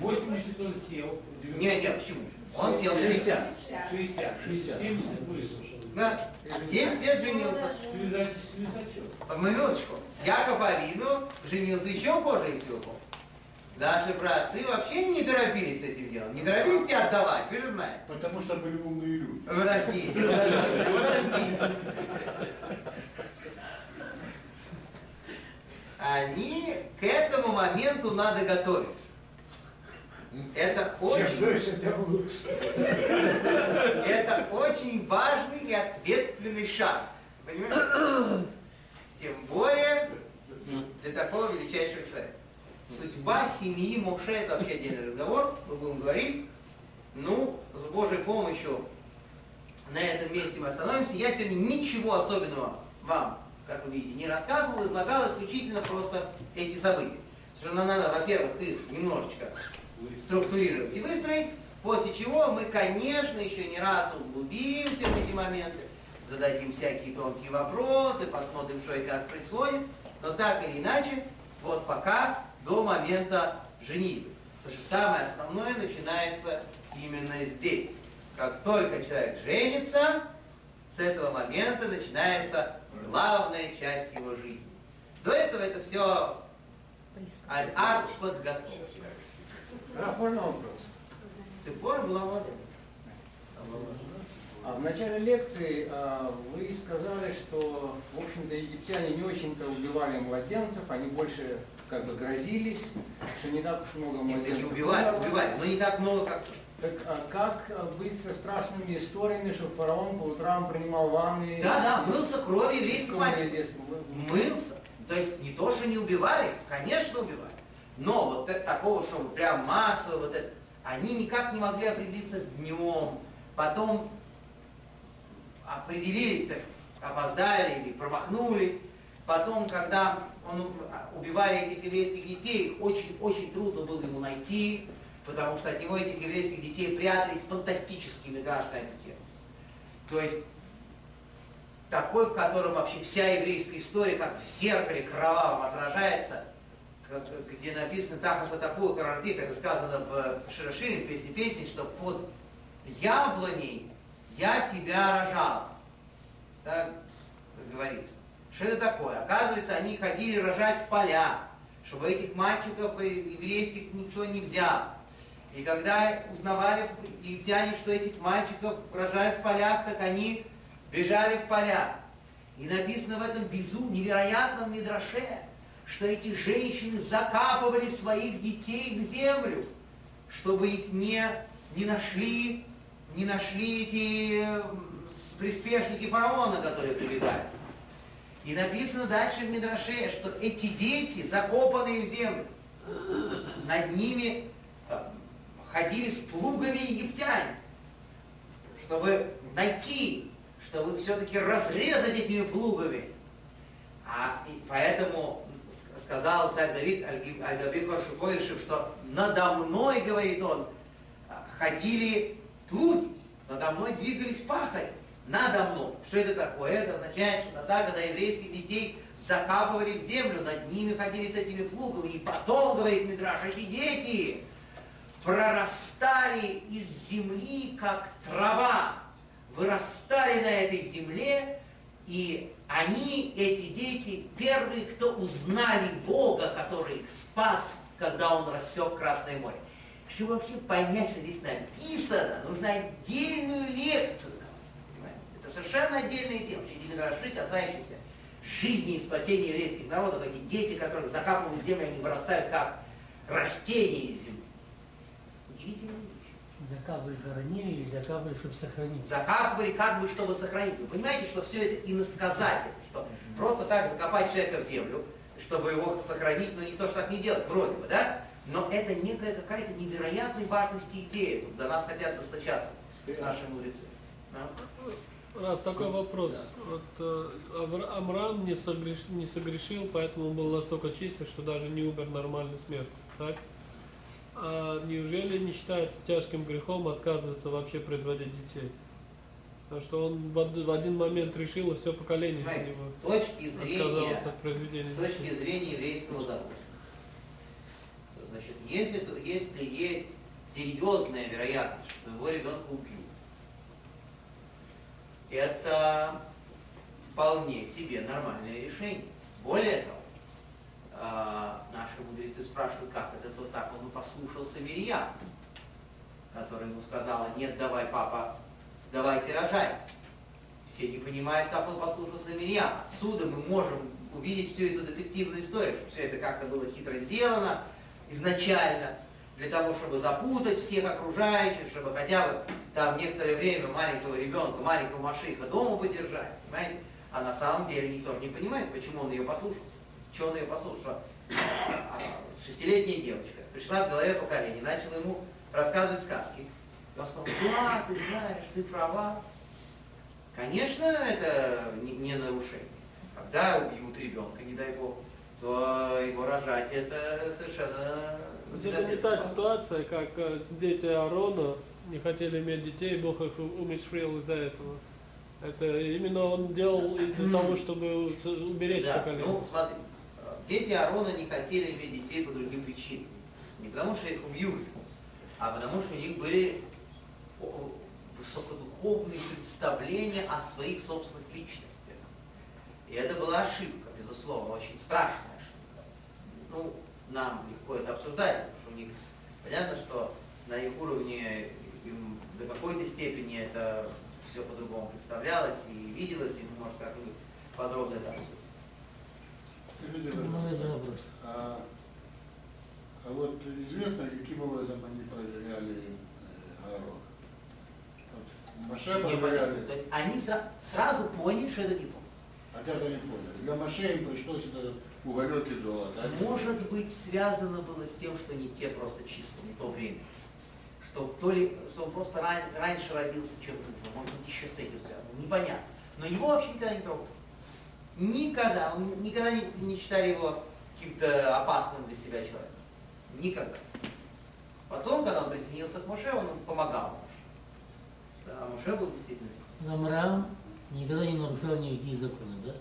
80 он сел. Не, не, почему? Он сел на 60. 60. 70 вышел. Да. 70 лет женился. Связать минуточку. Яков Авину женился еще позже, если вы помните. Наши братцы вообще не торопились с этим делом. Не торопились тебя отдавать, вы же знаете. Потому что были умные люди. Подождите, подождите. Они к этому моменту надо готовиться. Это очень, это очень важный и ответственный шаг. Понимаете? Тем более для такого величайшего человека. Судьба семьи Моше это вообще отдельный разговор, мы будем говорить. Ну, с Божьей помощью на этом месте мы остановимся. Я сегодня ничего особенного вам, как вы видите, не рассказывал, излагал исключительно просто эти события. Что нам надо, во-первых, их немножечко структурировать и выстроить, после чего мы, конечно, еще не раз углубимся в эти моменты, зададим всякие тонкие вопросы, посмотрим, что и как происходит, но так или иначе, вот пока до момента женитьбы. Потому что самое основное начинается именно здесь. Как только человек женится, с этого момента начинается главная часть его жизни. До этого это все арт подготовка. Раф, можно вопрос? Цепора была молодая. А в начале лекции а, вы сказали, что, в общем-то, египтяне не очень-то убивали младенцев, они больше как бы грозились, что не так уж много Нет, младенцев. убивали, умерло. убивали, но не так много, как Так а как а, быть со страшными историями, что фараон по утрам принимал ванны? Да, да, мылся кровью детства было? Мылся. То есть не то, что не убивали, конечно убивали. Но вот это- такого, что прям массово, вот это, они никак не могли определиться с днем. Потом определились, так опоздали или промахнулись. Потом, когда он уб- убивали этих еврейских детей, очень-очень трудно было ему найти, потому что от него этих еврейских детей прятались фантастические метраж на. То есть такой, в котором вообще вся еврейская история, как в зеркале кровавом отражается, где написано Тахаса Такуа Карартик, это сказано в Широшире, песне песни, что под яблоней я тебя рожал. Так говорится. Что это такое? Оказывается, они ходили рожать в поля, чтобы этих мальчиков еврейских никто не взял. И когда узнавали египтяне, что этих мальчиков рожают в полях, так они бежали в поля. И написано в этом безум, невероятном мидраше, что эти женщины закапывали своих детей в землю, чтобы их не, не нашли, не нашли эти приспешники фараона, которые прибегают. И написано дальше в Мидраше, что эти дети, закопанные в землю, над ними э, ходили с плугами египтяне, чтобы найти, чтобы все-таки разрезать этими плугами. А и поэтому сказал царь Давид Аль-Габихор что надо мной, говорит он, ходили плуги, надо мной двигались пахари, надо мной. Что это такое? Это означает, что тогда, когда еврейских детей закапывали в землю, над ними ходили с этими плугами, и потом, говорит Мидраш, эти дети прорастали из земли, как трава, вырастали на этой земле, и они, эти дети, первые, кто узнали Бога, который их спас, когда Он рассек Красное море. Чтобы вообще понять, что здесь написано, нужно отдельную лекцию. Совершенно отдельная тема. Вообще, эти мидраши, касающиеся жизни и спасения еврейских народов, эти дети, которых закапывают землю, они вырастают как растения из земли. Удивительная вещь. Закапывали, хоронили или закапывали, чтобы сохранить. закапывали как бы, чтобы сохранить. Вы понимаете, что все это иносказательно, что просто так закопать человека в землю, чтобы его сохранить, но никто же так не делает, вроде бы, да? Но это некая какая-то невероятной важности идея. Тут до нас хотят достучаться наши мудрецы. Да? Рад, такой вопрос. Вот э, Амрам не, согреш- не согрешил, поэтому он был настолько чистый, что даже не умер нормальной смертью. Так? А неужели не считается тяжким грехом отказываться вообще производить детей? Потому что он в од- в один момент решил, и все поколение от Понимаете, него точки зрения, отказалось от произведения с точки детей. зрения еврейского закона. Значит, если, если есть серьезная вероятность, что его ребенка убьют, это вполне себе нормальное решение. Более того, а, наши мудрецы спрашивают, как это то так, он послушался Мирьям, которая ему сказала, нет, давай, папа, давайте рожать. Все не понимают, как он послушался Мирьям. Отсюда мы можем увидеть всю эту детективную историю, что все это как-то было хитро сделано изначально, для того, чтобы запутать всех окружающих, чтобы хотя бы там некоторое время маленького ребенка, маленького Машиха дома подержать, понимаете? А на самом деле никто же не понимает, почему он ее послушался. Чего он ее послушал? А, Шестилетняя девочка пришла в голове поколения, начала ему рассказывать сказки. И он сказал, да, ты знаешь, ты права. Конечно, это не, не нарушение. Когда убьют ребенка, не дай бог, то его рожать это совершенно Это не та ситуация, как э, дети Аарона не хотели иметь детей, Бог их умершвил из-за этого. Это именно он делал из-за того, чтобы уберечь Да, поколение. ну смотрите, дети Аарона не хотели иметь детей по другим причинам. Не потому что их убьют, а потому что у них были высокодуховные представления о своих собственных личностях. И это была ошибка, безусловно, очень страшная ошибка. Ну, нам легко это обсуждать, потому что у них понятно, что на их уровне им до какой-то степени это все по-другому представлялось и виделось, и может как-нибудь подробно это обсудим. Ну, это вопрос. а, а вот известно, каким образом они проверяли э, горох? Вот Маше проверяли. То есть они сра- сразу поняли, что это не то. а как они поняли? Для Маше им пришлось этот уголек и золото. а Может быть, связано было с тем, что не те просто чисто, не то время. Что, то ли, что он просто ран- раньше родился, чем другим, может быть, еще с этим связано, непонятно. Но его вообще никогда не трогали. Никогда. Он никогда не, не считали его каким-то опасным для себя человеком. Никогда. Потом, когда он присоединился к Моше, он помогал Моше. Да, Моше был действительно. Амрам никогда не нарушал никакие законы, да?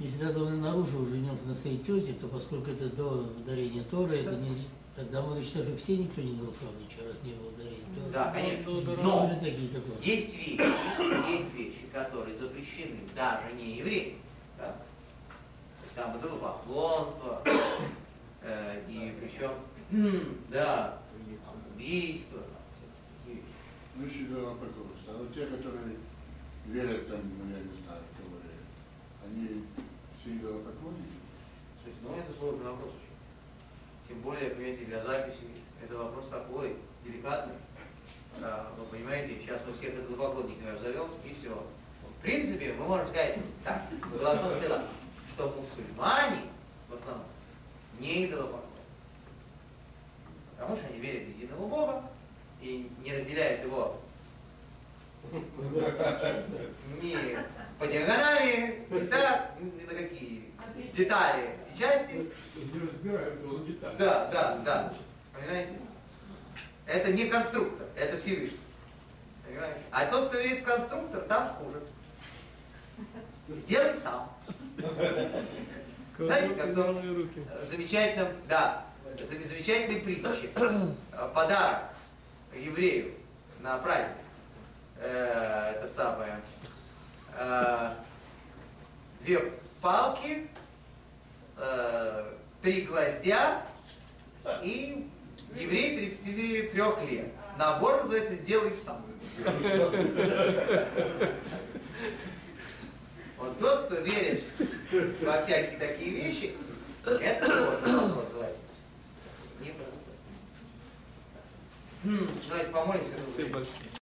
Если даже он нарушил, женился на своей тете, то поскольку это до дарения Торы, это не, тогда считать, что все никто не нарушал ничего, раз не было дарения Торы. Да, конечно. Но такие, как он. Есть вещи, есть вещи, которые запрещены даже не евреям. Да? Там идолопоклонство, э, и причем, да, убийство. там, такие вещи. Ну, еще дело пожалуйста. А вот те, которые верят там, ну, я не знаю, верят, они все идолопоклонники? Слушайте, ну это сложный вопрос очень. Тем более, понимаете, для записи это вопрос такой, деликатный. Да, вы понимаете, сейчас мы всех идолопоклонниками обзовем, и все. В принципе, мы можем сказать так, голосом сказать, что мусульмане в основном не идолопоклонники. Потому что они верят в единого Бога и не разделяют его ни по диагонали, так, ни на какие детали и части. Не разбирают его детали. Да, да, да. Понимаете? Это не конструктор, это Всевышний. Понимаете? А тот, кто верит в конструктор, там служит. Сделай сам. Знаете, как руки. замечательном, да, зам- замечательной притче. Э, Подарок еврею на праздник. Э, Это самое. э, Две палки, э, три гвоздя и еврей 33 лет. Набор называется «Сделай сам». Вот тот, кто верит во всякие такие вещи, это сложный вопрос, согласен. Непростой. М, Давайте помолимся.